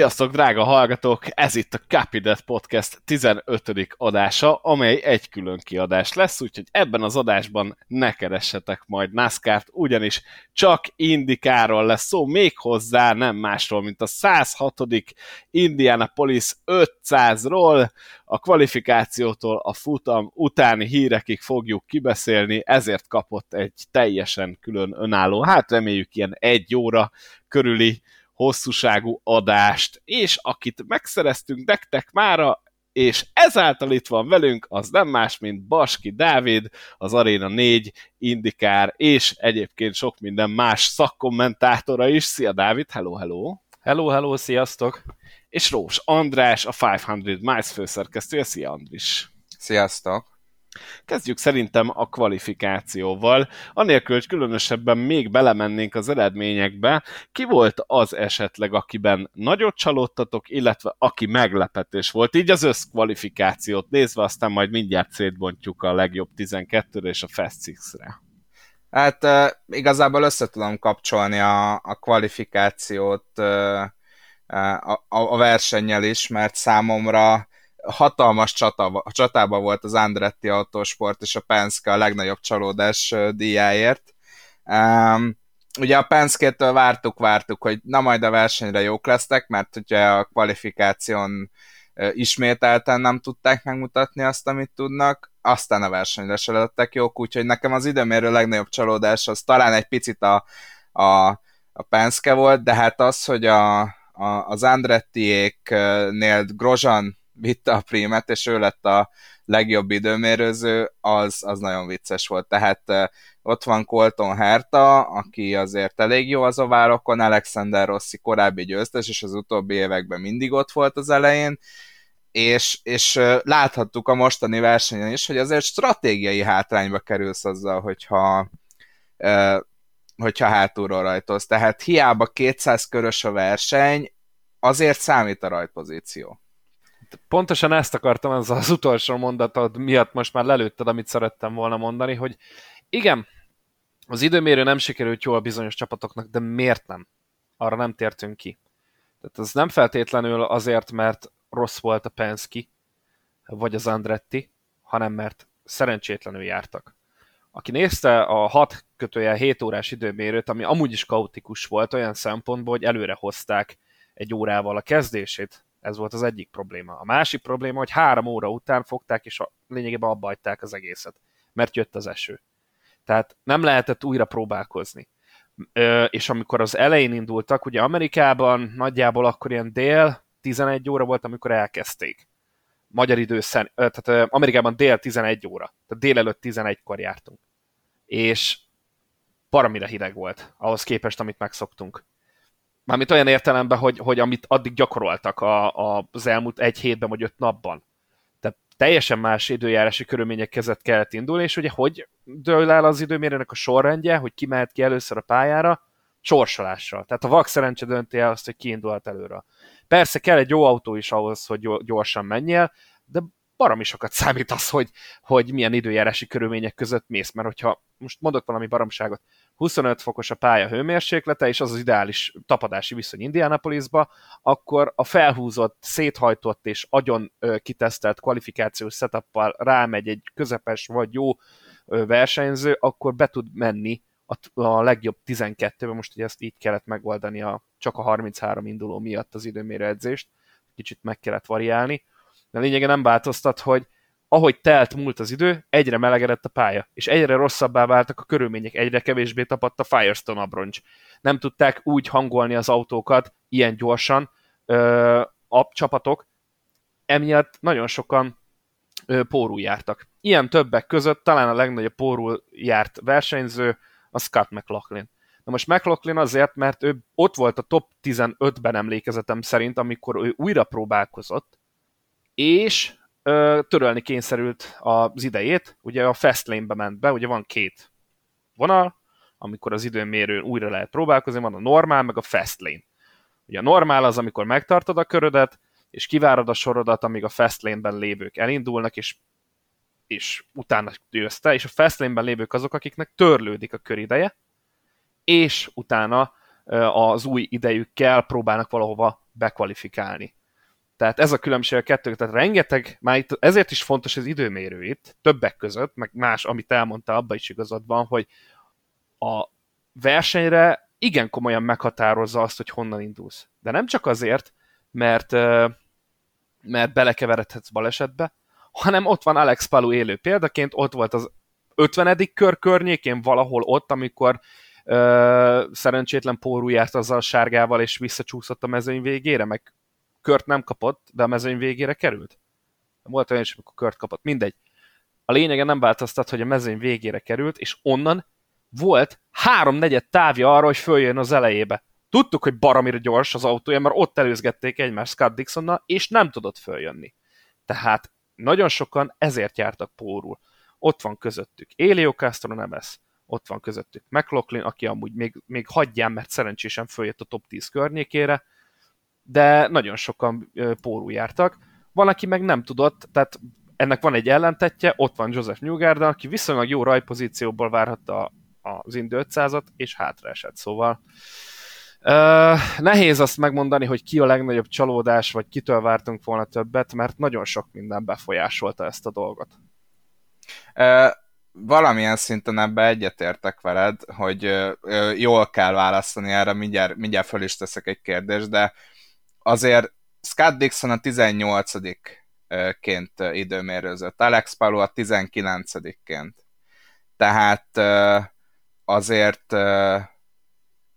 Sziasztok, drága hallgatók! Ez itt a Capidet Podcast 15. adása, amely egy külön kiadás lesz, úgyhogy ebben az adásban ne keressetek majd NASCAR-t, ugyanis csak Indikáról lesz szó, még hozzá nem másról, mint a 106. Indianapolis 500-ról, a kvalifikációtól a futam utáni hírekig fogjuk kibeszélni, ezért kapott egy teljesen külön önálló, hát reméljük ilyen egy óra körüli hosszúságú adást, és akit megszereztünk nektek mára, és ezáltal itt van velünk, az nem más, mint Baski Dávid, az Arena 4, Indikár, és egyébként sok minden más szakkommentátora is. Szia Dávid, hello, hello! Hello, hello, sziasztok! És Rós András, a 500 Miles főszerkesztője. Szia Andris! Sziasztok! Kezdjük szerintem a kvalifikációval. Anélkül, hogy különösebben még belemennénk az eredményekbe, ki volt az esetleg, akiben nagyot csalódtatok, illetve aki meglepetés volt, így az összkvalifikációt nézve, aztán majd mindjárt szétbontjuk a legjobb 12-re és a Fast Six-re. Hát uh, igazából össze tudom kapcsolni a, a kvalifikációt uh, a, a versennyel is, mert számomra hatalmas csata, csatában volt az Andretti Autosport és a Penske a legnagyobb csalódás díjáért. Um, ugye a Penske-től vártuk, vártuk, hogy na majd a versenyre jók lesznek, mert ugye a kvalifikáción ismételten nem tudták megmutatni azt, amit tudnak, aztán a versenyre se lettek jók, úgyhogy nekem az időmérő legnagyobb csalódás az talán egy picit a, a, a Penske volt, de hát az, hogy a, a, az Andrettiéknél Grozan vitte a prímet, és ő lett a legjobb időmérőző, az, az nagyon vicces volt. Tehát ott van Colton Herta, aki azért elég jó az oválokon, Alexander Rossi korábbi győztes, és az utóbbi években mindig ott volt az elején, és, és láthattuk a mostani versenyen is, hogy azért stratégiai hátrányba kerülsz azzal, hogyha hogyha hátulról rajtolsz. Tehát hiába 200 körös a verseny, azért számít a rajtpozíció pontosan ezt akartam, az az utolsó mondatod miatt most már lelőtted, amit szerettem volna mondani, hogy igen, az időmérő nem sikerült jól bizonyos csapatoknak, de miért nem? Arra nem tértünk ki. Tehát ez nem feltétlenül azért, mert rossz volt a Penske, vagy az Andretti, hanem mert szerencsétlenül jártak. Aki nézte a 6 kötője 7 órás időmérőt, ami amúgy is kaotikus volt olyan szempontból, hogy előre hozták egy órával a kezdését ez volt az egyik probléma. A másik probléma, hogy három óra után fogták, és a, lényegében abba az egészet, mert jött az eső. Tehát nem lehetett újra próbálkozni. Ö, és amikor az elején indultak, ugye Amerikában nagyjából akkor ilyen dél 11 óra volt, amikor elkezdték. Magyar idő, szen, tehát Amerikában dél 11 óra, tehát délelőtt 11-kor jártunk. És paramire hideg volt, ahhoz képest, amit megszoktunk. Mármint olyan értelemben, hogy, hogy amit addig gyakoroltak a, a, az elmúlt egy hétben vagy öt napban. Tehát teljesen más időjárási körülmények között kellett indulni, és ugye hogy dől el az időmérőnek a sorrendje, hogy ki mehet ki először a pályára, sorsolással. Tehát a vak szerencse dönti el azt, hogy ki indulhat előre. Persze kell egy jó autó is ahhoz, hogy gyorsan menjél, de baromi sokat számít az, hogy, hogy milyen időjárási körülmények között mész, mert hogyha most mondok valami baromságot, 25 fokos a pálya hőmérséklete, és az az ideális tapadási viszony Indianapolisba, akkor a felhúzott, széthajtott és agyon kitesztelt kvalifikációs setuppal rámegy egy közepes vagy jó versenyző, akkor be tud menni a, legjobb 12-ben, most ugye ezt így kellett megoldani a, csak a 33 induló miatt az időmérő edzést, kicsit meg kellett variálni, de lényege nem változtat, hogy ahogy telt múlt az idő, egyre melegedett a pálya, és egyre rosszabbá váltak a körülmények, egyre kevésbé tapadt a Firestone abroncs. Nem tudták úgy hangolni az autókat ilyen gyorsan ö, a csapatok, emiatt nagyon sokan ö, pórul jártak. Ilyen többek között talán a legnagyobb pórul járt versenyző a Scott McLaughlin. Na most McLaughlin azért, mert ő ott volt a top 15-ben emlékezetem szerint, amikor ő újra próbálkozott, és törölni kényszerült az idejét, ugye a Fastlane-be ment be, ugye van két vonal, amikor az időmérőn újra lehet próbálkozni, van a normál, meg a Fastlane. Ugye a normál az, amikor megtartod a körödet, és kivárod a sorodat, amíg a Fastlane-ben lévők elindulnak, és, és utána jössz te, és a Fastlane-ben lévők azok, akiknek törlődik a körideje, és utána az új idejükkel próbálnak valahova bekvalifikálni. Tehát ez a különbség a kettő, tehát rengeteg, már itt, ezért is fontos az időmérő itt, többek között, meg más, amit elmondta, abban is igazad van, hogy a versenyre igen komolyan meghatározza azt, hogy honnan indulsz. De nem csak azért, mert, mert belekeveredhetsz balesetbe, hanem ott van Alex Palu élő példaként, ott volt az 50. kör környékén valahol ott, amikor ö, szerencsétlen pórú járt azzal a sárgával, és visszacsúszott a mezőny végére, meg kört nem kapott, de a mezőny végére került. Volt olyan is, amikor kört kapott. Mindegy. A lényege nem változtat, hogy a mezőny végére került, és onnan volt háromnegyed távja arra, hogy följön az elejébe. Tudtuk, hogy baromira gyors az autója, mert ott előzgették egymást Scott Dixonnal, és nem tudott följönni. Tehát nagyon sokan ezért jártak pórul. Ott van közöttük Elio Castro Nemes, ott van közöttük McLaughlin, aki amúgy még, még hagyján, mert szerencsésen följött a top 10 környékére, de nagyon sokan pórul jártak. Van, aki meg nem tudott, tehát ennek van egy ellentetje, ott van Joseph Newgarden, aki viszonylag jó rajpozícióból várhatta az Indy 500-at, és hátraesett, szóval Uh, nehéz azt megmondani, hogy ki a legnagyobb csalódás, vagy kitől vártunk volna többet, mert nagyon sok minden befolyásolta ezt a dolgot. Uh, valamilyen szinten ebbe egyetértek veled, hogy uh, jól kell választani erre, mindjárt, mindjárt föl is teszek egy kérdést, de azért Scott Dixon a 18 ként időmérőzött, Alex Palu a 19-ként. Tehát azért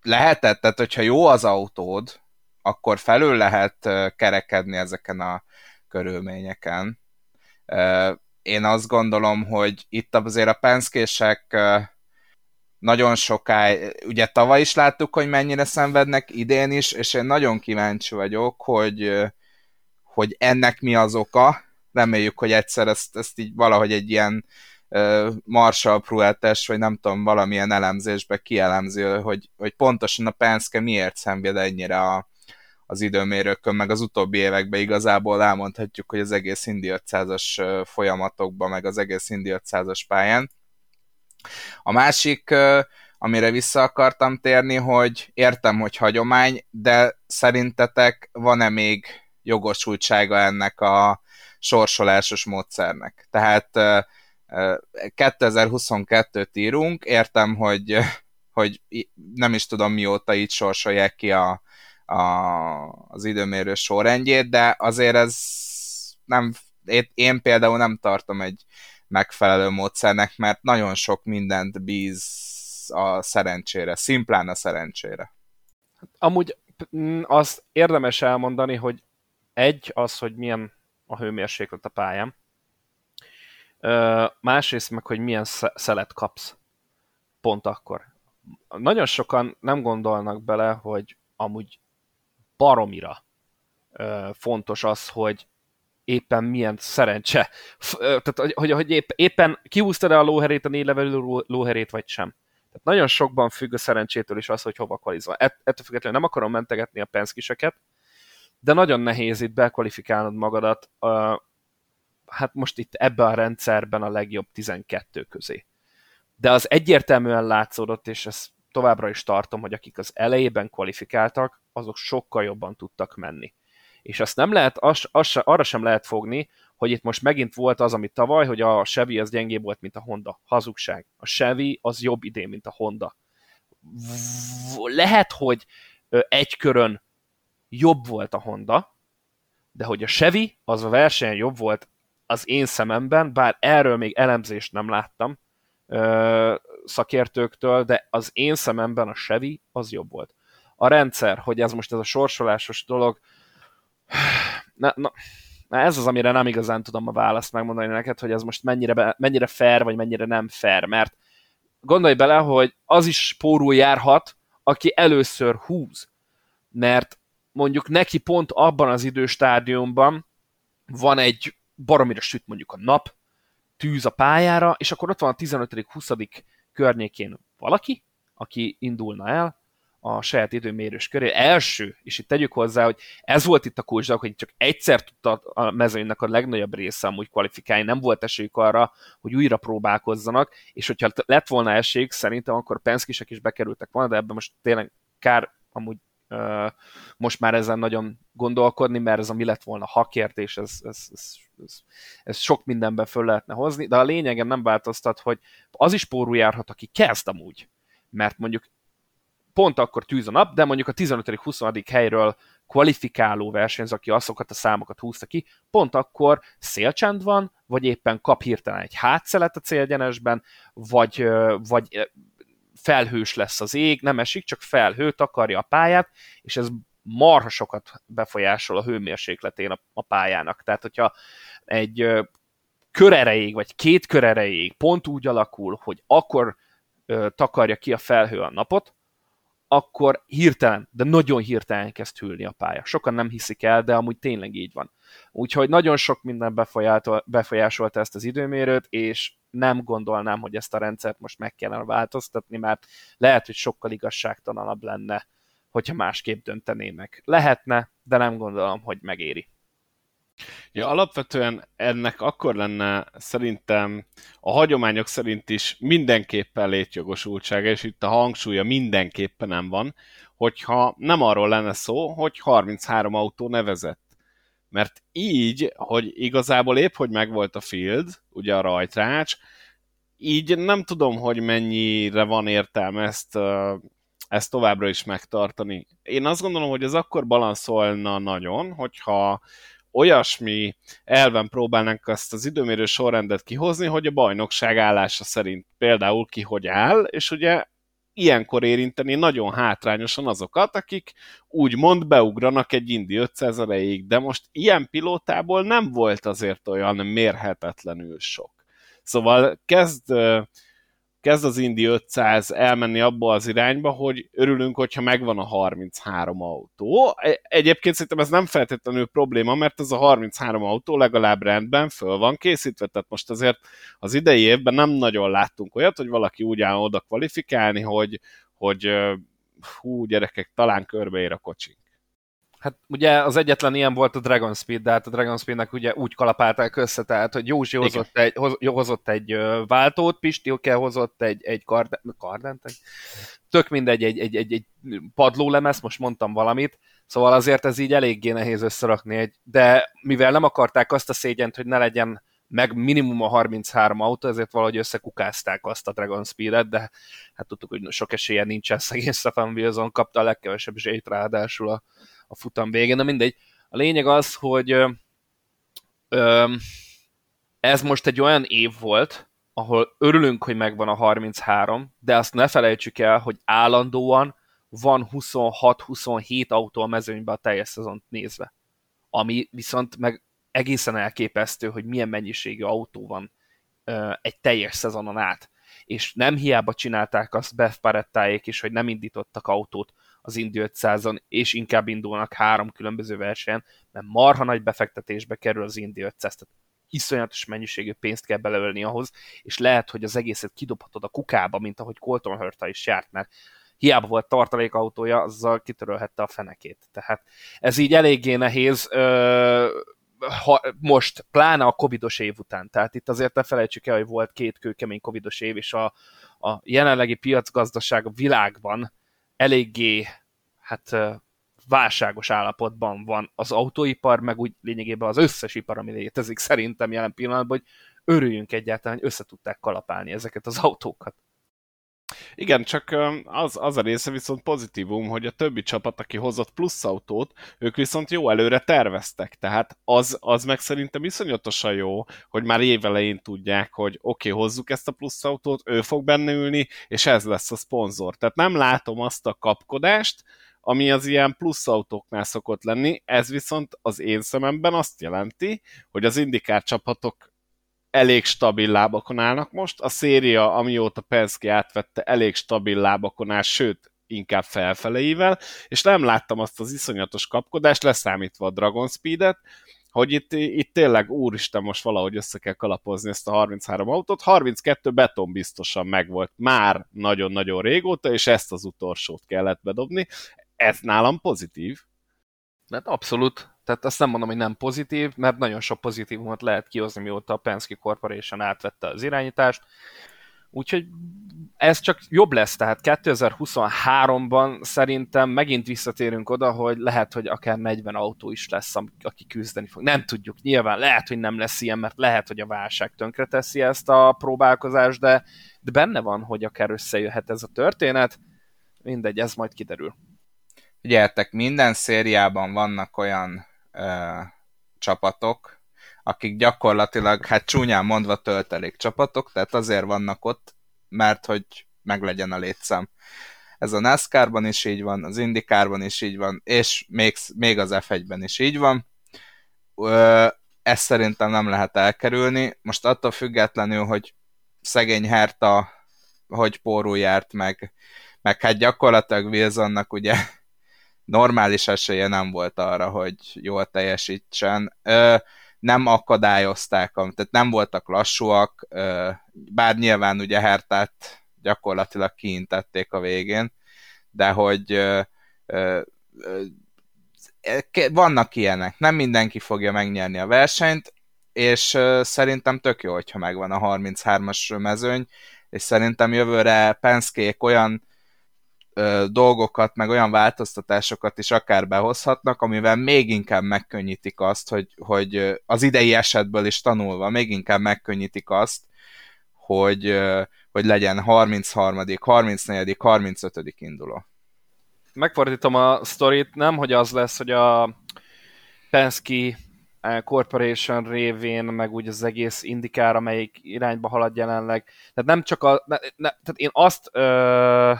lehetett, tehát hogyha jó az autód, akkor felül lehet kerekedni ezeken a körülményeken. Én azt gondolom, hogy itt azért a penszkések nagyon sokáig, ugye tavaly is láttuk, hogy mennyire szenvednek, idén is, és én nagyon kíváncsi vagyok, hogy, hogy ennek mi az oka. Reméljük, hogy egyszer ezt, ezt így valahogy egy ilyen Marshall Pruettes, vagy nem tudom, valamilyen elemzésbe kielemzi, hogy, hogy pontosan a Penske miért szenved ennyire a, az időmérőkön, meg az utóbbi években igazából elmondhatjuk, hogy az egész Indy 500-as folyamatokban, meg az egész Indy 500-as pályán. A másik, amire vissza akartam térni, hogy értem, hogy hagyomány, de szerintetek van-e még jogosultsága ennek a sorsolásos módszernek? Tehát 2022-t írunk, értem, hogy, hogy nem is tudom mióta így sorsolják ki a, a, az időmérő sorrendjét, de azért ez nem, én például nem tartom egy megfelelő módszernek, mert nagyon sok mindent bíz a szerencsére, szimplán a szerencsére. Amúgy azt érdemes elmondani, hogy egy az, hogy milyen a hőmérséklet a pályán, másrészt meg, hogy milyen szelet kapsz pont akkor. Nagyon sokan nem gondolnak bele, hogy amúgy baromira fontos az, hogy éppen milyen szerencse, tehát hogy, hogy, épp, éppen kihúztad-e a lóherét, a négy levelű lóherét, vagy sem. Tehát nagyon sokban függ a szerencsétől is az, hogy hova kvalizál. Ett, ettől függetlenül nem akarom mentegetni a penszkiseket, de nagyon nehéz itt bekvalifikálnod magadat hát most itt ebben a rendszerben a legjobb 12 közé. De az egyértelműen látszódott, és ezt továbbra is tartom, hogy akik az elejében kvalifikáltak, azok sokkal jobban tudtak menni. És azt nem lehet, az, az, arra sem lehet fogni, hogy itt most megint volt az, ami tavaly, hogy a Chevy az gyengébb volt, mint a Honda. Hazugság. A Chevy az jobb idén, mint a Honda. Lehet, hogy egy körön jobb volt a Honda, de hogy a Chevy az a verseny jobb volt az én szememben, bár erről még elemzést nem láttam ö, szakértőktől, de az én szememben a Chevy az jobb volt. A rendszer, hogy ez most ez a sorsolásos dolog, na, na, na ez az, amire nem igazán tudom a választ megmondani neked, hogy ez most mennyire, be, mennyire fair, vagy mennyire nem fair, mert gondolj bele, hogy az is pórul járhat, aki először húz, mert mondjuk neki pont abban az időstádiumban van egy baromira süt mondjuk a nap, tűz a pályára, és akkor ott van a 15.-20. környékén valaki, aki indulna el a saját időmérős köré. Első, és itt tegyük hozzá, hogy ez volt itt a kulcsdag, hogy csak egyszer tudta a mezőnynek a legnagyobb része amúgy kvalifikálni, nem volt esélyük arra, hogy újra próbálkozzanak, és hogyha lett volna esélyük, szerintem akkor Penskisek is bekerültek volna, de ebben most tényleg kár amúgy most már ezen nagyon gondolkodni, mert ez a mi lett volna hakért, és ez, ez, ez, ez, ez sok mindenben föl lehetne hozni, de a lényegem nem változtat, hogy az is pórul járhat, aki kezd amúgy, mert mondjuk pont akkor tűz a nap, de mondjuk a 15.-20. helyről kvalifikáló versenyző, aki azokat a számokat húzta ki, pont akkor szélcsend van, vagy éppen kap hirtelen egy hátszelet a célgyenesben, vagy, vagy felhős lesz az ég, nem esik, csak felhő takarja a pályát, és ez marha sokat befolyásol a hőmérsékletén a, a pályának. Tehát, hogyha egy kör erejéig, vagy két kör erejéig pont úgy alakul, hogy akkor ö, takarja ki a felhő a napot, akkor hirtelen, de nagyon hirtelen kezd hűlni a pálya. Sokan nem hiszik el, de amúgy tényleg így van. Úgyhogy nagyon sok minden befolyásolta ezt az időmérőt, és nem gondolnám, hogy ezt a rendszert most meg kellene változtatni, mert lehet, hogy sokkal igazságtalanabb lenne, hogyha másképp döntené meg. Lehetne, de nem gondolom, hogy megéri. Ja, alapvetően ennek akkor lenne szerintem a hagyományok szerint is mindenképpen létjogosultsága, és itt a hangsúlya mindenképpen nem van, hogyha nem arról lenne szó, hogy 33 autó nevezett. Mert így, hogy igazából épp, hogy megvolt a field, ugye a rajtrács, így nem tudom, hogy mennyire van értelme ezt, ezt továbbra is megtartani. Én azt gondolom, hogy ez akkor balanszolna nagyon, hogyha olyasmi elven próbálnánk ezt az időmérő sorrendet kihozni, hogy a bajnokság állása szerint például ki hogy áll, és ugye ilyenkor érinteni nagyon hátrányosan azokat, akik úgymond beugranak egy Indi 500 erejéig, de most ilyen pilótából nem volt azért olyan mérhetetlenül sok. Szóval kezd kezd az Indi 500 elmenni abba az irányba, hogy örülünk, hogyha megvan a 33 autó. E, egyébként szerintem ez nem feltétlenül probléma, mert ez a 33 autó legalább rendben föl van készítve, tehát most azért az idei évben nem nagyon láttunk olyat, hogy valaki úgy áll oda kvalifikálni, hogy, hogy hú, gyerekek, talán körbeér a kocsink. Hát ugye az egyetlen ilyen volt a Dragon Speed, de hát a Dragon Speednek ugye úgy kalapálták össze, tehát hogy Józsi hozott egy, hoz, hozott egy váltót, Pistilke hozott egy, egy kardent, kardent egy, tök mindegy, egy, egy, egy, egy padlólemez, most mondtam valamit, szóval azért ez így eléggé nehéz összerakni, egy, de mivel nem akarták azt a szégyent, hogy ne legyen meg minimum a 33 autó, ezért valahogy összekukázták azt a Dragon Speed-et, de hát tudtuk, hogy sok esélye nincsen szegény Stefan Wilson, kapta a legkevesebb zsét ráadásul a, a futam végén, de mindegy. A lényeg az, hogy ö, ö, ez most egy olyan év volt, ahol örülünk, hogy megvan a 33, de azt ne felejtsük el, hogy állandóan van 26-27 autó a mezőnybe a teljes szezont nézve. Ami viszont meg egészen elképesztő, hogy milyen mennyiségű autó van ö, egy teljes szezonon át. És nem hiába csinálták azt Beth Parettáék is, hogy nem indítottak autót az Indy 500-on, és inkább indulnak három különböző versenyen, mert marha nagy befektetésbe kerül az Indy 500, tehát iszonyatos mennyiségű pénzt kell beleölni ahhoz, és lehet, hogy az egészet kidobhatod a kukába, mint ahogy Colton Hurta is járt, mert hiába volt tartalékautója, azzal kitörölhette a fenekét. Tehát ez így eléggé nehéz, ö, ha, most, pláne a covidos év után. Tehát itt azért ne felejtsük el, hogy volt két kőkemény covidos év, és a, a jelenlegi piacgazdaság a világban eléggé hát válságos állapotban van az autóipar, meg úgy lényegében az összes ipar, ami létezik szerintem jelen pillanatban, hogy örüljünk egyáltalán, hogy összetudták kalapálni ezeket az autókat. Igen, csak az, az a része viszont pozitívum, hogy a többi csapat, aki hozott plusz autót, ők viszont jó előre terveztek, tehát az, az meg szerintem iszonyatosan jó, hogy már évelején tudják, hogy oké, okay, hozzuk ezt a plusz autót, ő fog benne ülni, és ez lesz a szponzor. Tehát nem látom azt a kapkodást, ami az ilyen plusz autóknál szokott lenni, ez viszont az én szememben azt jelenti, hogy az indikár csapatok elég stabil lábakon állnak most. A széria, amióta Penske átvette, elég stabil lábakon áll, sőt, inkább felfeleivel, és nem láttam azt az iszonyatos kapkodást, leszámítva a Dragon Speed-et, hogy itt, itt tényleg úristen most valahogy össze kell kalapozni ezt a 33 autót. 32 beton biztosan megvolt már nagyon-nagyon régóta, és ezt az utolsót kellett bedobni. Ez nálam pozitív. Hát abszolút. Tehát azt nem mondom, hogy nem pozitív, mert nagyon sok pozitívumot lehet kihozni, mióta a Penske Corporation átvette az irányítást. Úgyhogy ez csak jobb lesz, tehát 2023-ban szerintem megint visszatérünk oda, hogy lehet, hogy akár 40 autó is lesz, aki küzdeni fog. Nem tudjuk, nyilván lehet, hogy nem lesz ilyen, mert lehet, hogy a válság tönkreteszi ezt a próbálkozást, de, de benne van, hogy akár összejöhet ez a történet. Mindegy, ez majd kiderül. Figyeljetek, minden szériában vannak olyan ö, csapatok, akik gyakorlatilag, hát csúnyán mondva töltelék csapatok, tehát azért vannak ott, mert hogy meglegyen a létszám. Ez a NASCAR-ban is így van, az IndyCar-ban is így van, és még, még az F1-ben is így van. Ö, ezt szerintem nem lehet elkerülni. Most attól függetlenül, hogy szegény Herta hogy pórul járt meg, meg hát gyakorlatilag Wilsonnak ugye normális esélye nem volt arra, hogy jól teljesítsen. Ö, nem akadályozták, tehát nem voltak lassúak, bár nyilván ugye Hertát gyakorlatilag kiintették a végén, de hogy vannak ilyenek, nem mindenki fogja megnyerni a versenyt, és szerintem tök jó, hogyha megvan a 33-as mezőny, és szerintem jövőre Penskék olyan ö, dolgokat, meg olyan változtatásokat is akár behozhatnak, amivel még inkább megkönnyítik azt, hogy, hogy az idei esetből is tanulva, még inkább megkönnyítik azt, hogy, hogy legyen 33., 34., 35. induló. Megfordítom a sztorit, nem, hogy az lesz, hogy a Penske Corporation révén, meg úgy az egész indikár, amelyik irányba halad jelenleg. Tehát nem csak a... Ne, ne, tehát én azt ö,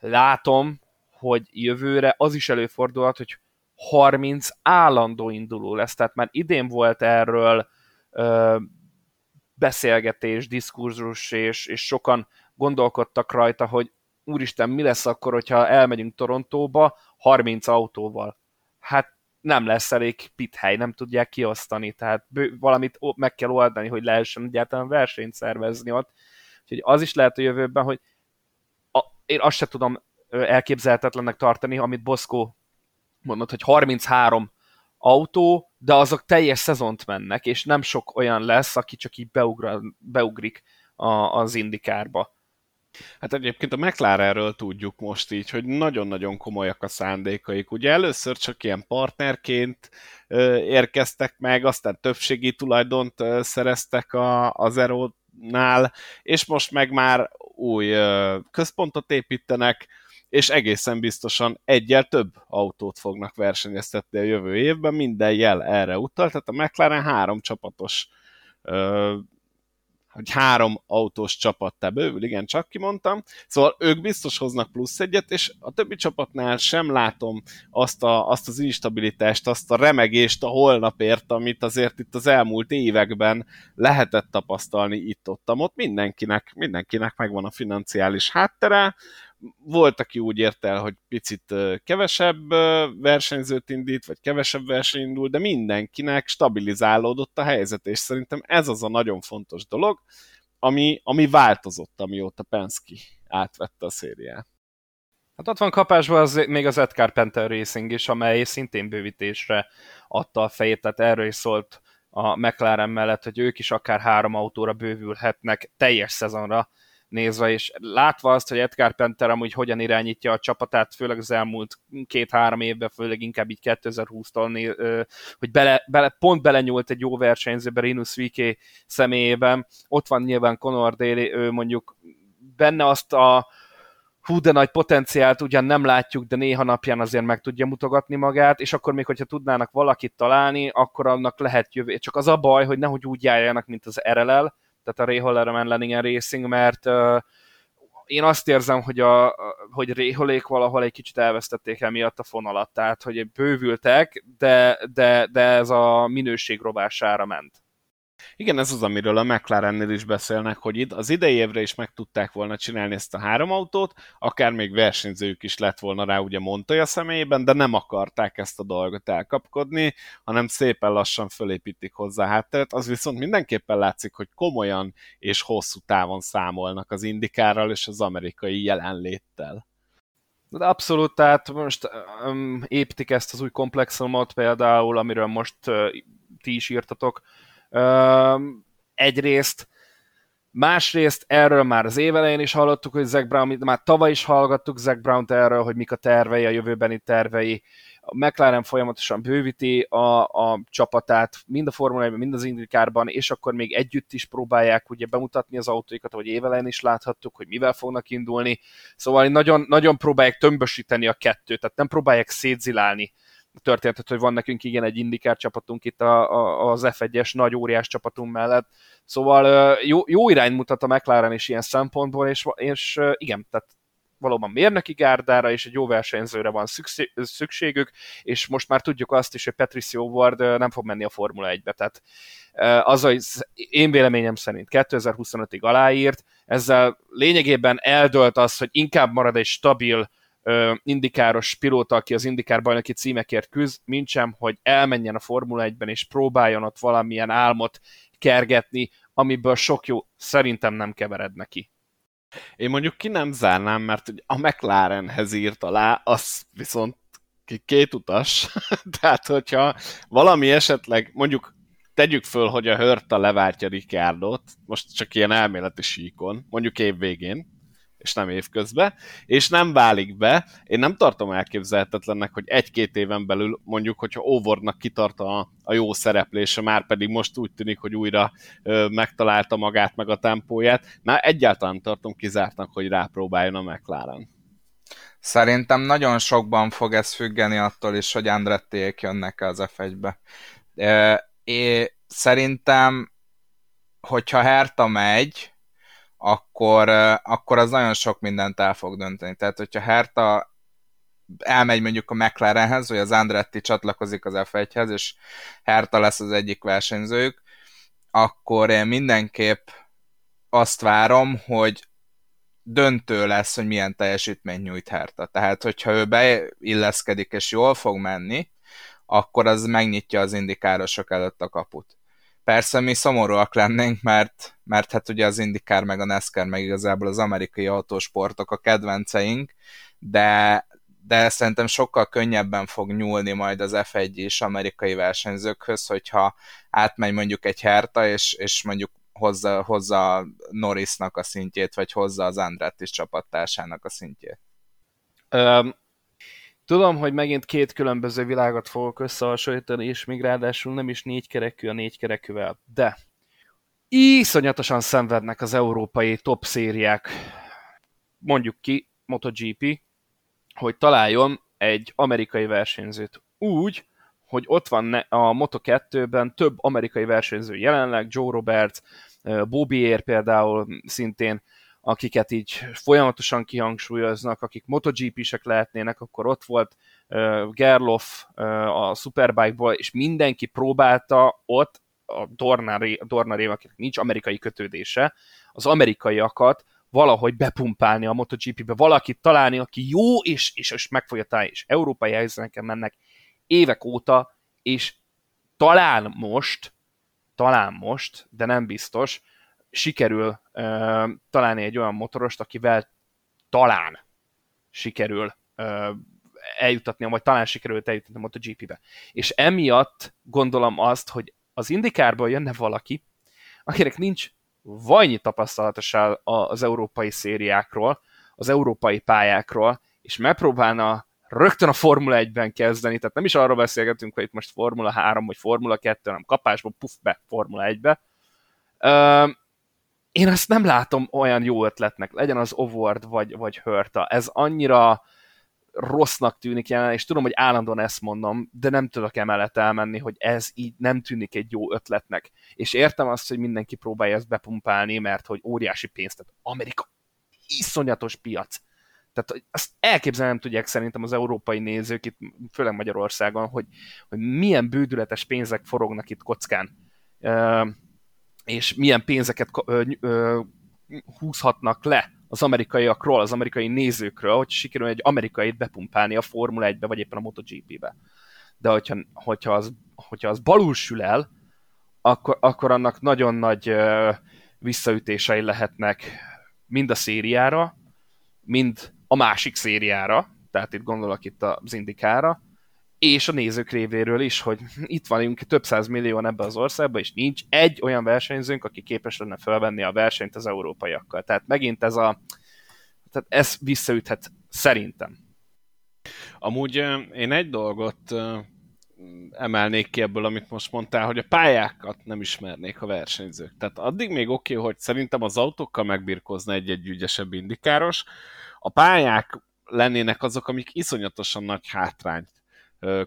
látom, hogy jövőre az is előfordulhat, hogy 30 állandó induló lesz. Tehát már idén volt erről ö, beszélgetés, diskurzus, és, és sokan gondolkodtak rajta, hogy úristen, mi lesz akkor, hogyha elmegyünk Torontóba 30 autóval? Hát nem lesz elég pithely, nem tudják kiosztani, tehát bő, valamit meg kell oldani, hogy lehessen egyáltalán versenyt szervezni ott. Úgyhogy az is lehet a jövőben, hogy én azt se tudom elképzelhetetlennek tartani, amit Boszkó mondott, hogy 33 autó, de azok teljes szezont mennek, és nem sok olyan lesz, aki csak így beugra, beugrik a, az indikárba. Hát egyébként a McLarenről tudjuk most így, hogy nagyon-nagyon komolyak a szándékaik. Ugye először csak ilyen partnerként érkeztek meg, aztán többségi tulajdont szereztek a, az Aero-nál, és most meg már új központot építenek, és egészen biztosan egyel több autót fognak versenyeztetni a jövő évben, minden jel erre utal, tehát a McLaren három csapatos hogy három autós csapattá bővül, igen, csak kimondtam. Szóval ők biztos hoznak plusz egyet, és a többi csapatnál sem látom azt, a, azt az instabilitást, azt a remegést a holnapért, amit azért itt az elmúlt években lehetett tapasztalni itt-ott. Ott mindenkinek, mindenkinek megvan a financiális háttere, volt, aki úgy ért el, hogy picit kevesebb versenyzőt indít, vagy kevesebb verseny indul, de mindenkinek stabilizálódott a helyzet, és szerintem ez az a nagyon fontos dolog, ami, ami változott, amióta Penske átvette a szériát. Hát ott van kapásban az, még az Ed Carpenter Racing is, amely szintén bővítésre adta a fejét, tehát erről is szólt a McLaren mellett, hogy ők is akár három autóra bővülhetnek teljes szezonra, nézve, és látva azt, hogy Ed Carpenter amúgy hogyan irányítja a csapatát, főleg az elmúlt két-három évben, főleg inkább így 2020-tól, hogy bele, bele, pont belenyúlt egy jó versenyzőbe Rinus VK személyében. Ott van nyilván Conor Daly, ő mondjuk benne azt a hú, de nagy potenciált ugyan nem látjuk, de néha napján azért meg tudja mutogatni magát, és akkor még, hogyha tudnának valakit találni, akkor annak lehet jövő. Csak az a baj, hogy nehogy úgy járjanak, mint az RLL, tehát a Ray Hollerman Lenningen Racing, mert én azt érzem, hogy, a, hogy Réholék valahol egy kicsit elvesztették emiatt a fonalat, tehát hogy bővültek, de, de, de ez a minőség robására ment. Igen, ez az, amiről a McLarennél is beszélnek, hogy itt az idei évre is meg tudták volna csinálni ezt a három autót, akár még versenyzők is lett volna rá ugye Montoya személyében, de nem akarták ezt a dolgot elkapkodni, hanem szépen lassan fölépítik hozzá hátteret. Az viszont mindenképpen látszik, hogy komolyan és hosszú távon számolnak az indikárral és az amerikai jelenléttel. De abszolút, tehát most um, építik ezt az új komplexumot például, amiről most uh, ti is írtatok, egyrészt Másrészt erről már az évelején is hallottuk, hogy Zac Brown, már tavaly is hallgattuk Zac brown erről, hogy mik a tervei, a jövőbeni tervei. A McLaren folyamatosan bővíti a, a csapatát, mind a Formula 1 mind az Indikárban, és akkor még együtt is próbálják ugye bemutatni az autóikat, ahogy évelején is láthattuk, hogy mivel fognak indulni. Szóval nagyon, nagyon próbálják tömbösíteni a kettőt, tehát nem próbálják szétzilálni történetet, hogy van nekünk igen egy indikár csapatunk itt a, a, az F1-es nagy óriás csapatunk mellett. Szóval jó, jó irány mutat a McLaren is ilyen szempontból, és, és igen, tehát valóban mérnöki gárdára és egy jó versenyzőre van szükségük, és most már tudjuk azt is, hogy Patricio Ward nem fog menni a Formula 1-be, tehát az, hogy én véleményem szerint 2025-ig aláírt, ezzel lényegében eldölt az, hogy inkább marad egy stabil indikáros pilóta, aki az indikár bajnoki címekért küzd, mint sem, hogy elmenjen a Formula 1-ben és próbáljon ott valamilyen álmot kergetni, amiből sok jó szerintem nem kevered neki. Én mondjuk ki nem zárnám, mert a McLarenhez írt alá, az viszont két utas, tehát hogyha valami esetleg, mondjuk tegyük föl, hogy a Hörta leváltja Ricardot, most csak ilyen elméleti síkon, mondjuk év végén, és nem évközben, és nem válik be. Én nem tartom elképzelhetetlennek, hogy egy-két éven belül mondjuk, hogyha Óvornak kitart a, a jó szereplése, már pedig most úgy tűnik, hogy újra ö, megtalálta magát, meg a tempóját, már egyáltalán tartom kizártnak, hogy rápróbáljon a McLaren. Szerintem nagyon sokban fog ez függeni attól is, hogy Andrettiék jönnek az F1-be. É, szerintem, hogyha Herta megy, akkor, akkor az nagyon sok mindent el fog dönteni. Tehát, hogyha Herta elmegy mondjuk a McLarenhez, vagy az Andretti csatlakozik az F1-hez, és Herta lesz az egyik versenyzőjük, akkor én mindenképp azt várom, hogy döntő lesz, hogy milyen teljesítményt nyújt Herta. Tehát, hogyha ő beilleszkedik és jól fog menni, akkor az megnyitja az indikárosok előtt a kaput. Persze mi szomorúak lennénk, mert, mert hát ugye az IndyCar meg a NASCAR meg igazából az amerikai autósportok a kedvenceink, de, de szerintem sokkal könnyebben fog nyúlni majd az F1 is amerikai versenyzőkhöz, hogyha átmegy mondjuk egy Herta, és, és mondjuk hozza, hozza Norrisnak a szintjét, vagy hozza az Andretti csapattársának a szintjét. Tudom, hogy megint két különböző világot fogok összehasonlítani, és még ráadásul nem is négy kerekű a négy kerekűvel. De iszonyatosan szenvednek az európai top szériák, mondjuk ki MotoGP, hogy találjon egy amerikai versenyzőt úgy, hogy ott van a Moto2-ben több amerikai versenyző jelenleg, Joe Roberts, Bobier például szintén, akiket így folyamatosan kihangsúlyoznak, akik MotoGP-sek lehetnének, akkor ott volt uh, Gerloff uh, a Superbike-ból, és mindenki próbálta ott a Dornaré, akinek nincs amerikai kötődése, az amerikaiakat valahogy bepumpálni a MotoGP-be, valakit találni, aki jó, és, és, és meg találni, és európai helyzeteken mennek évek óta, és talán most, talán most, de nem biztos, sikerül uh, találni egy olyan motorost, akivel talán sikerül uh, eljutatni, vagy talán sikerült eljutni a MotoGP-be. És emiatt gondolom azt, hogy az indikárból jönne valaki, akinek nincs vajnyi tapasztalata az európai szériákról, az európai pályákról, és megpróbálna rögtön a Formula 1-ben kezdeni, tehát nem is arról beszélgetünk, hogy itt most Formula 3 vagy Formula 2, hanem kapásból puff be Formula 1-be én azt nem látom olyan jó ötletnek, legyen az Ovard vagy, vagy Hörta. Ez annyira rossznak tűnik jelen, és tudom, hogy állandóan ezt mondom, de nem tudok emellett elmenni, hogy ez így nem tűnik egy jó ötletnek. És értem azt, hogy mindenki próbálja ezt bepumpálni, mert hogy óriási pénzt, tehát Amerika iszonyatos piac. Tehát azt elképzelni nem tudják szerintem az európai nézők itt, főleg Magyarországon, hogy, hogy milyen bődületes pénzek forognak itt kockán és milyen pénzeket ö, ö, húzhatnak le az amerikaiakról, az amerikai nézőkről, hogy sikerül egy amerikait bepumpálni a Formula 1-be, vagy éppen a MotoGP-be. De hogyha, hogyha, az, hogyha az balul sül el, akkor, akkor annak nagyon nagy ö, visszaütései lehetnek mind a szériára, mind a másik szériára, tehát itt gondolok itt az Indikára, és a nézők révéről is, hogy itt vagyunk több száz millióan ebbe az országba, és nincs egy olyan versenyzőnk, aki képes lenne felvenni a versenyt az európaiakkal. Tehát megint ez a... Tehát ez visszaüthet szerintem. Amúgy én egy dolgot emelnék ki ebből, amit most mondtál, hogy a pályákat nem ismernék a versenyzők. Tehát addig még oké, okay, hogy szerintem az autókkal megbirkózna egy-egy ügyesebb indikáros, a pályák lennének azok, amik iszonyatosan nagy hátrányt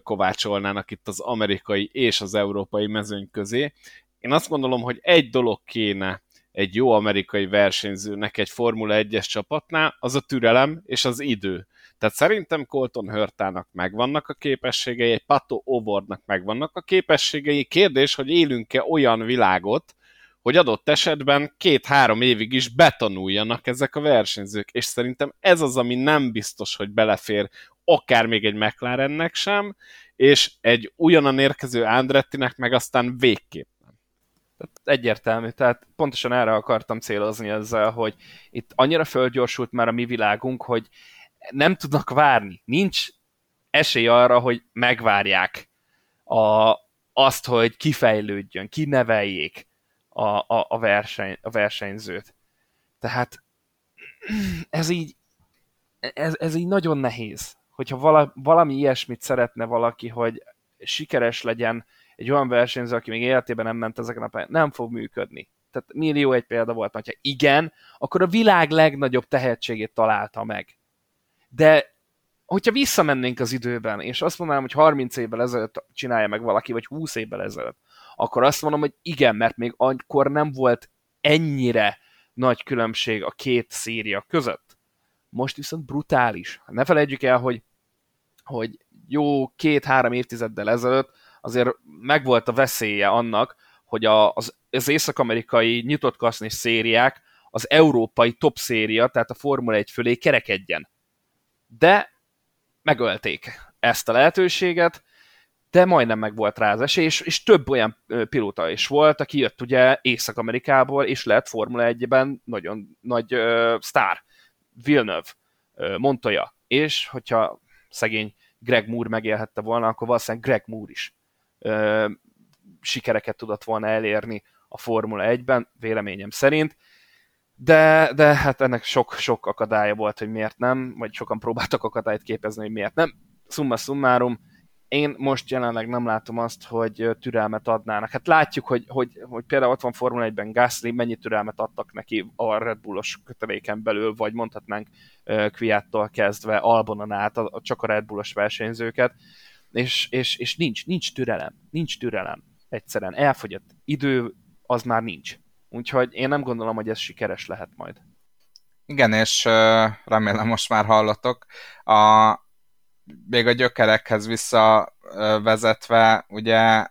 kovácsolnának itt az amerikai és az európai mezőny közé. Én azt gondolom, hogy egy dolog kéne egy jó amerikai versenyzőnek egy Formula 1-es csapatnál, az a türelem és az idő. Tehát szerintem Colton Hörtának megvannak a képességei, egy Pato Ovordnak megvannak a képességei. Kérdés, hogy élünk-e olyan világot, hogy adott esetben két-három évig is betanuljanak ezek a versenyzők, és szerintem ez az, ami nem biztos, hogy belefér akár még egy McLarennek sem, és egy ugyanan érkező Andrettinek meg aztán végképp. Egyértelmű, tehát pontosan erre akartam célozni ezzel, hogy itt annyira földgyorsult már a mi világunk, hogy nem tudnak várni. Nincs esély arra, hogy megvárják a, azt, hogy kifejlődjön, kineveljék a, a, a, verseny, a versenyzőt. Tehát ez így, ez, ez így nagyon nehéz. Hogyha vala, valami ilyesmit szeretne valaki, hogy sikeres legyen egy olyan versenyző, aki még életében nem ment ezeken a pályán, nem fog működni. Tehát millió egy példa volt, hogyha igen, akkor a világ legnagyobb tehetségét találta meg. De hogyha visszamennénk az időben, és azt mondanám, hogy 30 évvel ezelőtt csinálja meg valaki, vagy 20 évvel ezelőtt, akkor azt mondom, hogy igen, mert még akkor nem volt ennyire nagy különbség a két széria között. Most viszont brutális. Ne felejtjük el, hogy, hogy jó két-három évtizeddel ezelőtt azért megvolt a veszélye annak, hogy az, az észak-amerikai nyitott kasznis szériák az európai top széria, tehát a Formula 1 fölé kerekedjen. De megölték ezt a lehetőséget, de majdnem meg volt rá az esély, és, és több olyan pilóta is volt, aki jött ugye Észak-Amerikából, és lett Formula 1-ben nagyon nagy uh, sztár. Villeneuve, Montoya, és hogyha szegény Greg Moore megélhette volna, akkor valószínűleg Greg Moore is uh, sikereket tudott volna elérni a Formula 1-ben, véleményem szerint, de, de hát ennek sok-sok akadálya volt, hogy miért nem, vagy sokan próbáltak akadályt képezni, hogy miért nem. Summa summarum, én most jelenleg nem látom azt, hogy türelmet adnának. Hát látjuk, hogy, hogy, hogy például ott van Formula 1-ben Gasly, mennyi türelmet adtak neki a Red Bullos köteléken belül, vagy mondhatnánk Kviattól kezdve Albonon át a, csak a Red Bullos versenyzőket, és, és, és nincs, nincs türelem, nincs türelem. Egyszerűen elfogyott idő, az már nincs. Úgyhogy én nem gondolom, hogy ez sikeres lehet majd. Igen, és remélem most már hallatok. A, még a gyökerekhez visszavezetve, ugye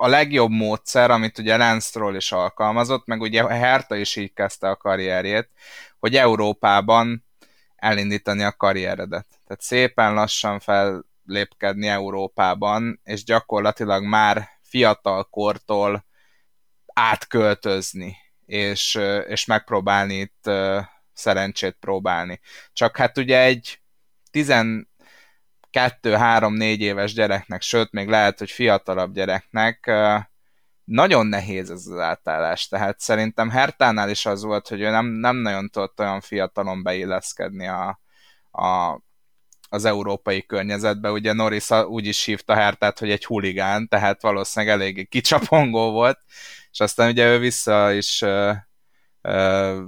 a legjobb módszer, amit ugye Lance is alkalmazott, meg ugye Herta is így kezdte a karrierjét, hogy Európában elindítani a karrieredet. Tehát szépen lassan fellépkedni Európában, és gyakorlatilag már fiatal kortól átköltözni, és, és megpróbálni itt szerencsét próbálni. Csak hát ugye egy 12-3-4 éves gyereknek, sőt, még lehet, hogy fiatalabb gyereknek nagyon nehéz ez az átállás, tehát szerintem Hertánál is az volt, hogy ő nem, nem nagyon tudott olyan fiatalon beilleszkedni a, a, az európai környezetbe. Ugye Norris úgy is hívta Hertát, hogy egy huligán, tehát valószínűleg eléggé kicsapongó volt, és aztán ugye ő vissza is ö, ö,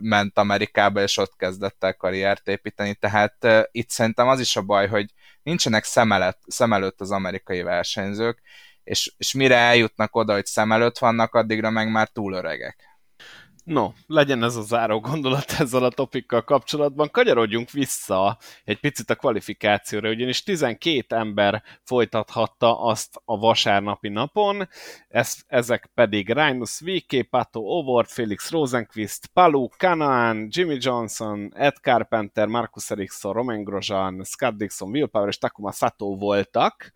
ment Amerikába, és ott kezdett el karriert építeni, tehát ö, itt szerintem az is a baj, hogy nincsenek szem előtt, szem előtt az amerikai versenyzők, és, és mire eljutnak oda, hogy szem előtt vannak, addigra meg már túl öregek. No, legyen ez a záró gondolat ezzel a topikkal kapcsolatban. Kagyarodjunk vissza egy picit a kvalifikációra, ugyanis 12 ember folytathatta azt a vasárnapi napon, ez, ezek pedig Rhinus VK, Pato Ovord, Felix Rosenquist, Palu, Kanaan, Jimmy Johnson, Ed Carpenter, Marcus Ericsson, Romain Grosjean, Scott Dixon, Will Power és Takuma Sato voltak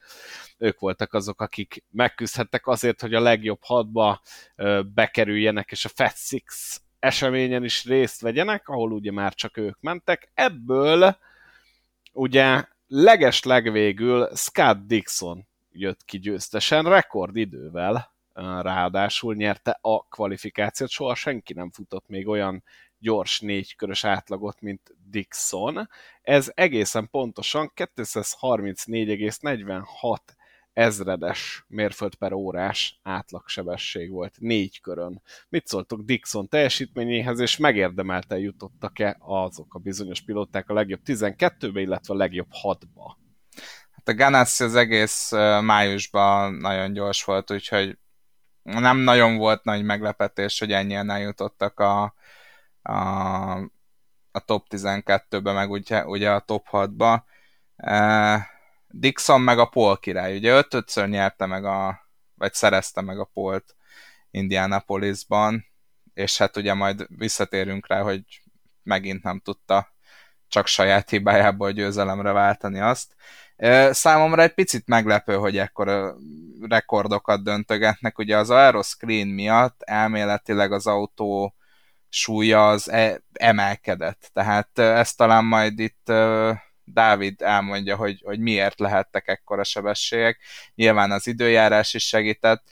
ők voltak azok, akik megküzdhettek azért, hogy a legjobb hatba bekerüljenek, és a Fat Six eseményen is részt vegyenek, ahol ugye már csak ők mentek. Ebből ugye leges legvégül Scott Dixon jött ki győztesen, rekordidővel ráadásul nyerte a kvalifikációt, soha senki nem futott még olyan gyors négykörös átlagot, mint Dixon. Ez egészen pontosan 234,46 ezredes mérföld per órás átlagsebesség volt négy körön. Mit szóltok Dixon teljesítményéhez, és megérdemelte jutottak-e azok a bizonyos pilóták a legjobb 12-be, illetve a legjobb 6-ba? Hát a Ganassi az egész májusban nagyon gyors volt, úgyhogy nem nagyon volt nagy meglepetés, hogy ennyien eljutottak a, a, a top 12-be, meg ugye, ugye a top 6-ba. Dixon meg a Paul király, ugye ötötször nyerte meg a, vagy szerezte meg a Polt Indianapolisban, és hát ugye majd visszatérünk rá, hogy megint nem tudta csak saját hibájából győzelemre váltani azt. Számomra egy picit meglepő, hogy ekkor rekordokat döntögetnek. Ugye az aeroscreen miatt elméletileg az autó súlya az e- emelkedett. Tehát ezt talán majd itt Dávid elmondja, hogy, hogy miért lehettek ekkora sebességek. Nyilván az időjárás is segített,